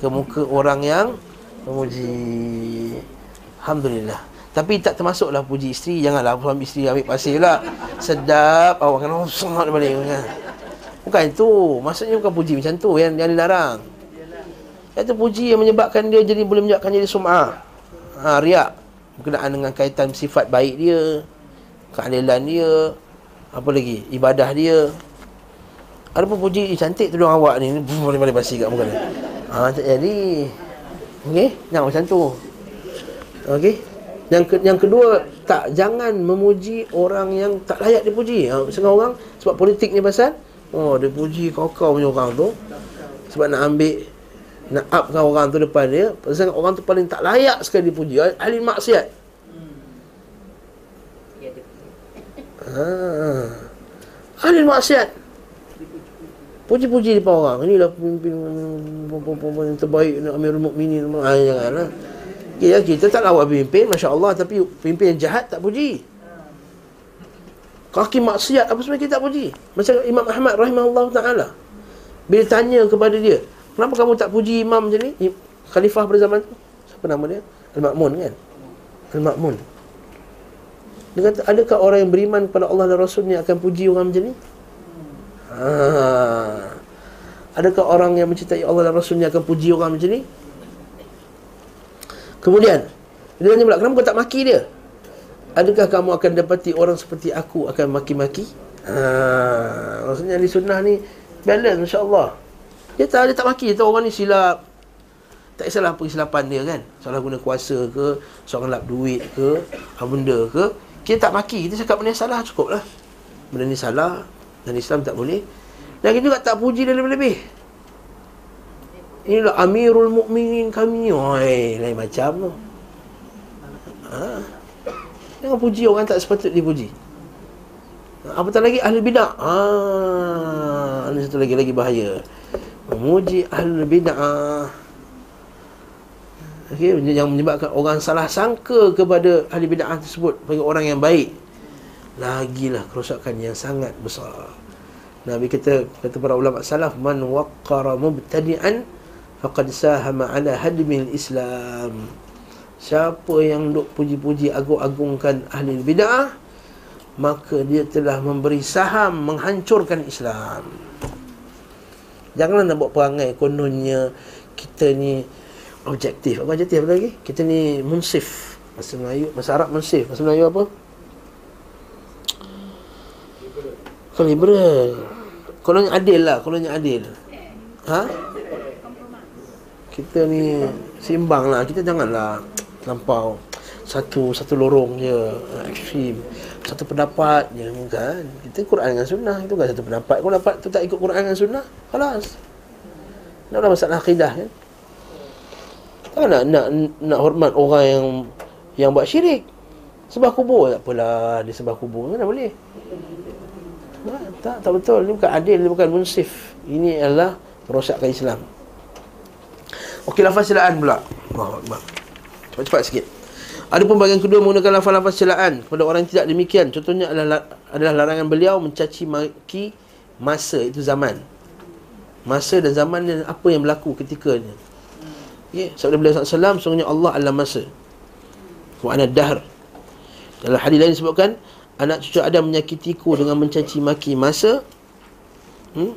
Ke muka orang yang Memuji Alhamdulillah Tapi tak termasuklah puji isteri Janganlah suami isteri ambil pasir pula Sedap Awak kena Sangat balik kan? Bukan itu. Maksudnya bukan puji macam tu Yang, yang dilarang. Itu puji yang menyebabkan dia Jadi boleh menyebabkan jadi sum'ah. Ha, riak. Berkenaan dengan kaitan sifat baik dia keadilan dia apa lagi ibadah dia. Ada pun puji cantik tu dong awak ni boleh-boleh basi kat muka dia. Ha, tak jadi. Okey jangan macam tu. Okey. Yang ke, yang kedua tak jangan memuji orang yang tak layak dipuji. Ha, setengah orang sebab politik ni pasal oh dia puji kau-kau punya orang tu. Sebab nak ambil nak upkan orang tu depan dia pasal orang tu paling tak layak sekali dipuji. Ahli maksiat. Ha. ahli maksiat. Puji-puji depan orang. Inilah pemimpin yang terbaik Amirul Mukminin. Ha, janganlah. Ya, kita tak lawan pemimpin Masya Allah Tapi pemimpin yang jahat tak puji Kaki maksiat Apa sebenarnya kita tak puji Macam Imam Ahmad rahimahullah ta'ala Bila tanya kepada dia Kenapa kamu tak puji imam macam ni? Khalifah pada zaman tu. Siapa nama dia? Al-Ma'mun kan? Al-Ma'mun. Dia kata, adakah orang yang beriman kepada Allah dan Rasulnya akan puji orang macam ni? Ha. Adakah orang yang mencintai Allah dan Rasulnya akan puji orang macam ni? Kemudian, dia tanya pula, kenapa kau tak maki dia? Adakah kamu akan dapati orang seperti aku akan maki-maki? Ha. Maksudnya di sunnah ni, balance insyaAllah. Dia tak, dia tak maki, dia tahu orang ni silap. Tak kisahlah apa kesilapan dia kan. Salah guna kuasa ke, seorang lap duit ke, apa benda ke. Kita tak maki, kita cakap benda salah cukup lah. Benda ni salah, dan Islam tak boleh. Dan kita juga tak puji dia lebih-lebih. Inilah Amirul Mukminin kami ni. Oi, lain macam tu. Ha? Jangan puji orang tak sepatut dipuji. Apatah lagi ahli bidah. Ah, ini satu lagi lagi bahaya. Memuji ahli bid'ah. Okay, yang menyebabkan orang salah sangka kepada ahli bid'ah tersebut bagi orang yang baik. Lagilah kerosakan yang sangat besar. Nabi kata kata para ulama salaf man waqqara mubtadi'an faqad sahama ala hadmil islam siapa yang duk puji-puji agung-agungkan ahli bid'ah maka dia telah memberi saham menghancurkan Islam Janganlah nak buat perangai kononnya kita ni objektif. Apa objektif apa lagi? Kita ni munsif. Bahasa Melayu, bahasa Arab munsif. Bahasa Melayu apa? Kalau liberal. Kononnya adil lah, kononnya adil. Ha? Kita ni seimbang lah. Kita janganlah lampau satu satu lorong je ekstrim. Satu pendapat je kan? Kita Quran dengan sunnah. Itu kan satu pendapat. Kalau dapat tu tak ikut Quran dengan sunnah kelas nak ada masalah akidah kan? Tak nak, nak nak hormat orang yang yang buat syirik. Sebab kubur tak apalah dia sebab kubur mana boleh. Tak, tak tak betul. Ini bukan adil ini bukan munsif. Ini adalah merosakkan Islam. Okey lafaz silaan pula. Allahu akbar cepat-cepat sikit ada pun bahagian kedua menggunakan lafaz-lafaz celaan kepada orang yang tidak demikian. Contohnya adalah adalah larangan beliau mencaci maki masa itu zaman. Masa dan zaman dan apa yang berlaku ketika ini. Ya, sabda beliau sallallahu sungguhnya Allah adalah masa. Wa ana dahr. Dalam hadis lain disebutkan anak cucu Adam menyakitiku dengan mencaci maki masa. Hmm?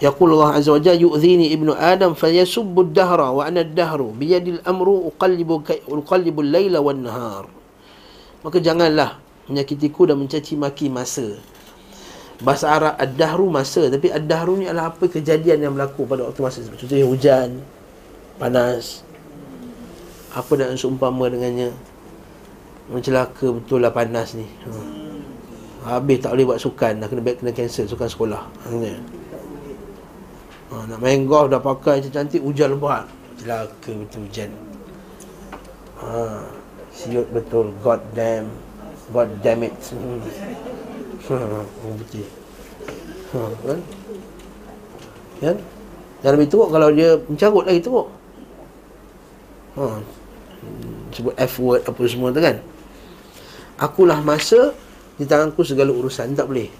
يقول الله عز وجل يؤذيني ابن آدم فيسب الدهر وأنا الدهر بيد الأمر أقلب, أقلب الليل والنهار maka janganlah menyakitiku dan mencaci maki masa bahasa Arab ad-dahru masa tapi ad-dahru ni adalah apa kejadian yang berlaku pada waktu masa contohnya hujan panas apa nak seumpama dengannya mencelaka betul lah panas ni ha. habis tak boleh buat sukan dah kena kena cancel sukan sekolah ha ha, Nak main golf dah pakai cantik hujan lebat. Celaka betul hujan. Ha, Siut betul. God damn. God damn it. Hmm. ha, betul ha, kan? Kan? Dan lebih teruk kalau dia mencarut lagi teruk. Ha. Sebut F word apa semua tu kan? Akulah masa Di tanganku segala urusan Tak boleh.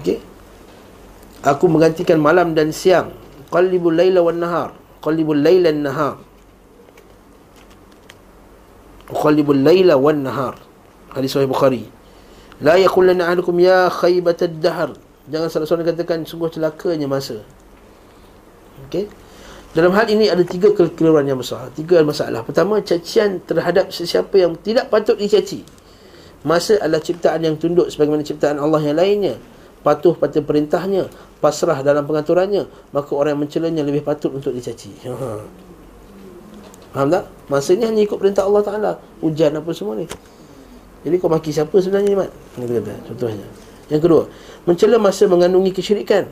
Okey Aku menggantikan malam dan siang. Qallibul layla wan nahar. Qallibul layla nahar. Qallibul layla wan nahar. Hadis Sahih Bukhari. La yaqulanna ahadukum ya khaybatad dahr Jangan salah seorang katakan sungguh celakanya masa. Okey? Dalam hal ini ada tiga kekeliruan yang besar. Tiga masalah. Pertama, cacian terhadap sesiapa yang tidak patut dicaci. Masa adalah ciptaan yang tunduk sebagaimana ciptaan Allah yang lainnya Patuh pada perintahnya Pasrah dalam pengaturannya Maka orang yang mencelanya lebih patut untuk dicaci ha. Faham tak? Masanya hanya ikut perintah Allah Ta'ala Hujan apa semua ni Jadi kau maki siapa sebenarnya ni Mat? Kata kata, contohnya Yang kedua Mencela masa mengandungi kesyirikan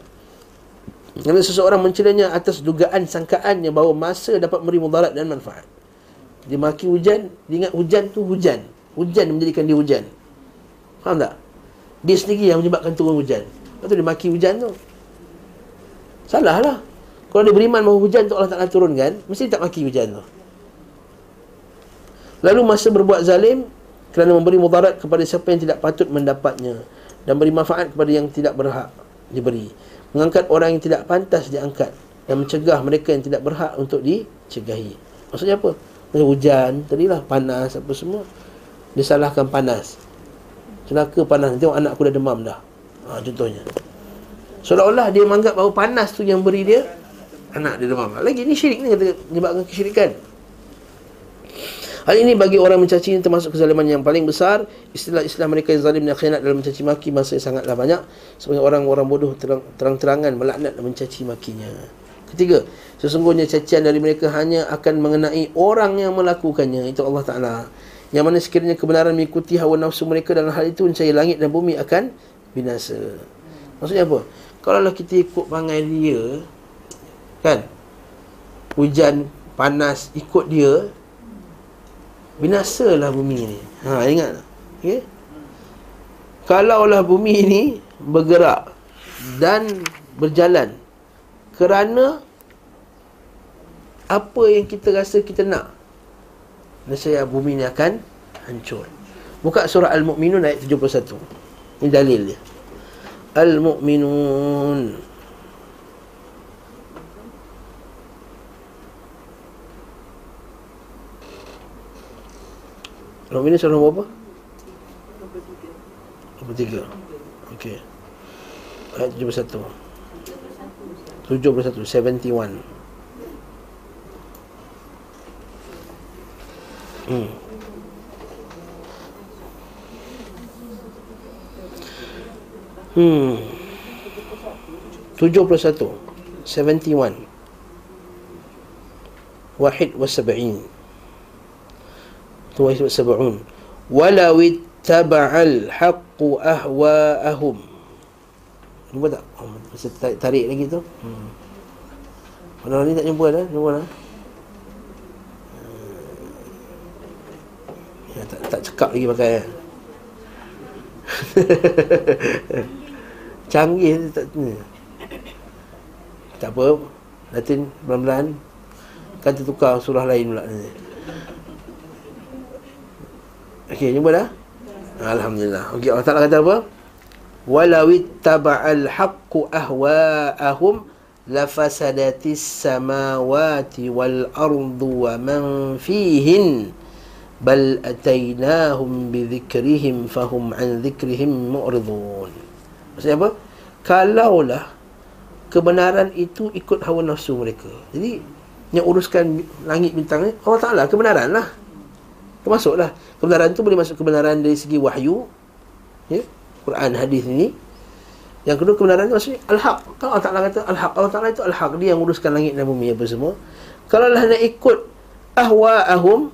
kalau seseorang mencelanya atas dugaan sangkaannya bahawa masa dapat memberi mudarat dan manfaat. Dia maki hujan, dia ingat hujan tu hujan. Hujan menjadikan dia hujan. Faham tak? Dia sendiri yang menyebabkan turun hujan. Lepas tu dia maki hujan tu. Salah lah. Kalau dia beriman bahawa hujan tu Allah Ta'ala turunkan, mesti tak maki hujan tu. Lalu masa berbuat zalim, kerana memberi mudarat kepada siapa yang tidak patut mendapatnya dan beri manfaat kepada yang tidak berhak diberi mengangkat orang yang tidak pantas diangkat dan mencegah mereka yang tidak berhak untuk dicegahi. Maksudnya apa? Macam hujan, tadilah panas apa semua. Dia salahkan panas. Celaka panas. Tengok anak aku dah demam dah. Ha, contohnya. Seolah-olah dia menganggap bahawa panas tu yang beri dia anak dia demam. Lagi ni syirik ni kata menyebabkan kesyirikan. Hal ini bagi orang mencaci ini termasuk kezaliman yang paling besar. Istilah-istilah mereka yang zalim dan khianat dalam mencaci maki masa sangatlah banyak. Sebagai orang-orang bodoh terang, terang-terangan melaknat dan mencaci makinya. Ketiga, sesungguhnya cacian dari mereka hanya akan mengenai orang yang melakukannya. Itu Allah Ta'ala. Yang mana sekiranya kebenaran mengikuti hawa nafsu mereka dalam hal itu, mencari langit dan bumi akan binasa. Maksudnya apa? Kalau lah kita ikut pangai dia, kan? Hujan, panas, ikut dia, binasalah bumi ni. Ha ingat. Okey. Kalaulah bumi ni bergerak dan berjalan kerana apa yang kita rasa kita nak nescaya bumi ni akan hancur. Buka surah Al-Mu'minun ayat 71. Ini dalil dia. Al-Mu'minun ini surah nombor apa? Nombor tiga Okey Ayat 71 71 71 Hmm. Hmm. 71 71 Wahid wa sab'in. Tuwahid sab'un. Walau ittaba'al haqqu ahwa'ahum. Jumpa tak? Oh, tarik, lagi tu? Hmm. Orang ni tak jumpa dah? Jumpa dah ya, tak, tak cekap lagi pakai. Canggih tak, ni. tak apa Latin pelan-pelan Kan tertukar surah lain pula ni. Okey, jumpa dah? Alhamdulillah. Okey, Allah Taala kata apa? Walau ittaba'al haqqu ahwa'ahum lafasadatis samawati wal ardu wa man fihin bal atainahum bi dhikrihim fahum an dhikrihim mu'ridun. Maksudnya apa? Kalaulah kebenaran itu ikut hawa nafsu mereka. Jadi yang uruskan langit bintang ni Allah Taala kebenaran lah. Termasuklah kebenaran tu boleh masuk kebenaran dari segi wahyu ya Quran hadis ini yang kedua kebenaran tu maksudnya al-haq kalau Allah Taala kata al-haq Allah Taala itu al-haq dia yang uruskan langit dan bumi apa semua kalau lah nak ikut ahwa'ahum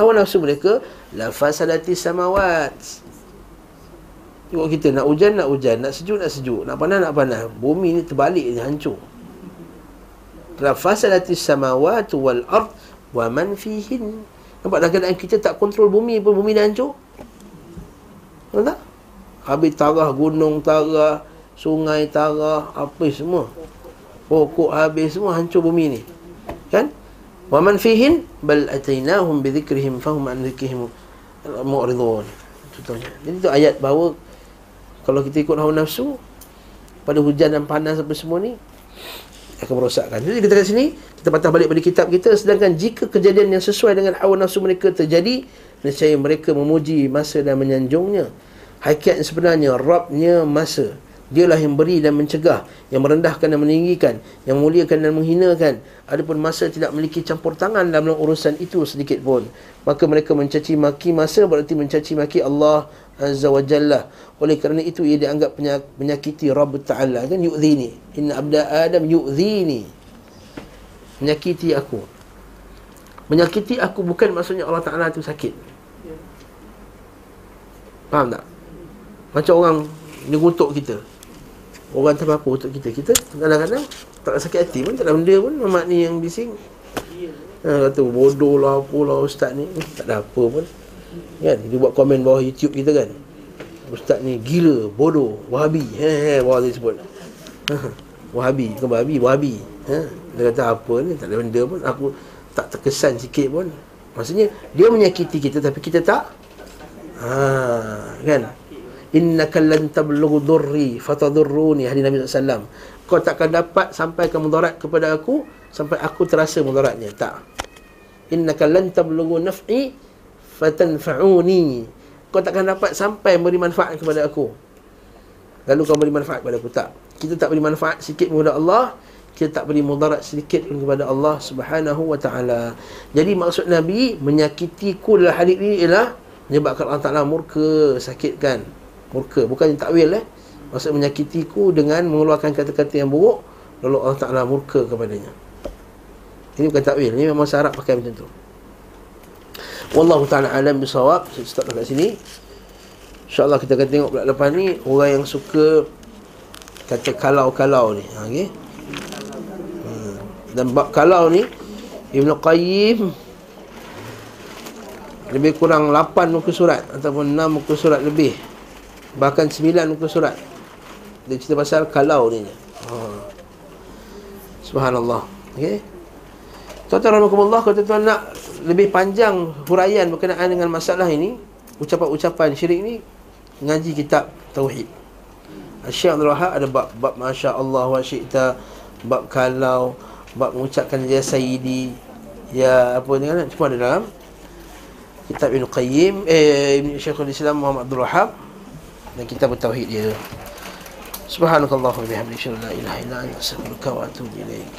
hawa nafsu mereka la fasadati samawat Tengok kita nak hujan nak hujan nak sejuk nak sejuk nak panas nak panas bumi ni terbalik dia hancur la fasadati samawati wal ard wa man fihin Nampak dah keadaan kita tak kontrol bumi pun bumi dah hancur. Nampak tak? Habis tarah gunung, tarah sungai, tarah apa semua. Pokok habis semua hancur bumi ni. Kan? Wa man fihin bal atainahum bi dhikrihim fahum an dhikrihim mu'ridun. Contohnya. Jadi itu ayat bahawa kalau kita ikut hawa nafsu pada hujan dan panas apa semua ni akan merosakkan. Jadi kita kat sini kita patah balik pada kitab kita sedangkan jika kejadian yang sesuai dengan hawa nafsu mereka terjadi nescaya mereka memuji masa dan menyanjungnya. Hakikat sebenarnya Rabnya masa Dialah yang beri dan mencegah Yang merendahkan dan meninggikan Yang memuliakan dan menghinakan. Adapun masa tidak memiliki campur tangan dalam urusan itu sedikit pun. Maka mereka mencaci maki masa berarti mencaci maki Allah Azza wa Jalla. Oleh kerana itu ia dianggap menyakiti Rabb Ta'ala. Kan? Yu'zini. Inna abda Adam yu'zini. Menyakiti aku. Menyakiti aku bukan maksudnya Allah Ta'ala itu sakit. Faham tak? Macam orang dia kutuk kita Orang tak apa untuk kita. Kita kadang-kadang tak sakit hati pun ada benda pun. Mamat ni yang bising. Ha, Kata bodoh lah Apalah ustaz ni. Tak ada apa pun. Kan? Dia buat komen bawah YouTube kita kan. Ustaz ni gila Bodoh Wahabi. He he Bawah dia sebut. Ha, Wahabi Bukan Wahabi Wahabi. Ha, Dia kata apa ni? Tak ada benda pun. Aku tak terkesan sikit pun. Maksudnya Dia menyakiti kita Tapi kita tak. Ha, Kan innaka lan tablughu durri fatadurruni hadis Nabi SAW kau takkan dapat sampai ke mudarat kepada aku sampai aku terasa mudaratnya. Tak. Innaka lan tablughu naf'i fatanfa'uni. Kau takkan dapat sampai beri manfaat kepada aku. Lalu kau beri manfaat kepada aku. Tak. Kita tak beri manfaat sikit kepada Allah kita tak beri mudarat sedikit pun kepada Allah Subhanahu wa taala. Jadi maksud Nabi menyakitiku dalam hadis ini ialah menyebabkan Allah Taala murka sakitkan murka. Bukan takwil eh. Maksud menyakitiku dengan mengeluarkan kata-kata yang buruk lalu Allah Taala murka kepadanya. Ini bukan takwil ini memang syarat pakai macam tu. Wallahu taala alam bisawab. Saya stop dekat sini. Insyaallah kita akan tengok pula depan ni orang yang suka kata kalau-kalau ni. Ha, okey. Hmm. dan bab kalau ni Ibn Qayyim lebih kurang 8 muka surat ataupun 6 muka surat lebih Bahkan sembilan muka surat. Dia cerita pasal kalau ni ha. Subhanallah. Okay. Tuan-tuan rahmatullah Kalau tuan-tuan nak lebih panjang huraian berkenaan dengan masalah ini Ucapan-ucapan syirik ni Ngaji kitab Tauhid. Syekh Abdul Wahab ada bab Bab Masya Allah wa syi'ta Bab kalau Bab mengucapkan Ya Sayyidi Ya apa ni kan? Semua ada dalam Kitab Ibn Qayyim Eh Ibn Syekhul Islam Muhammad Abdul Wahab dan kita bertauhid dia. Subhanakallahumma bihamdika la ilaha illa anta astaghfiruka wa atubu ilaik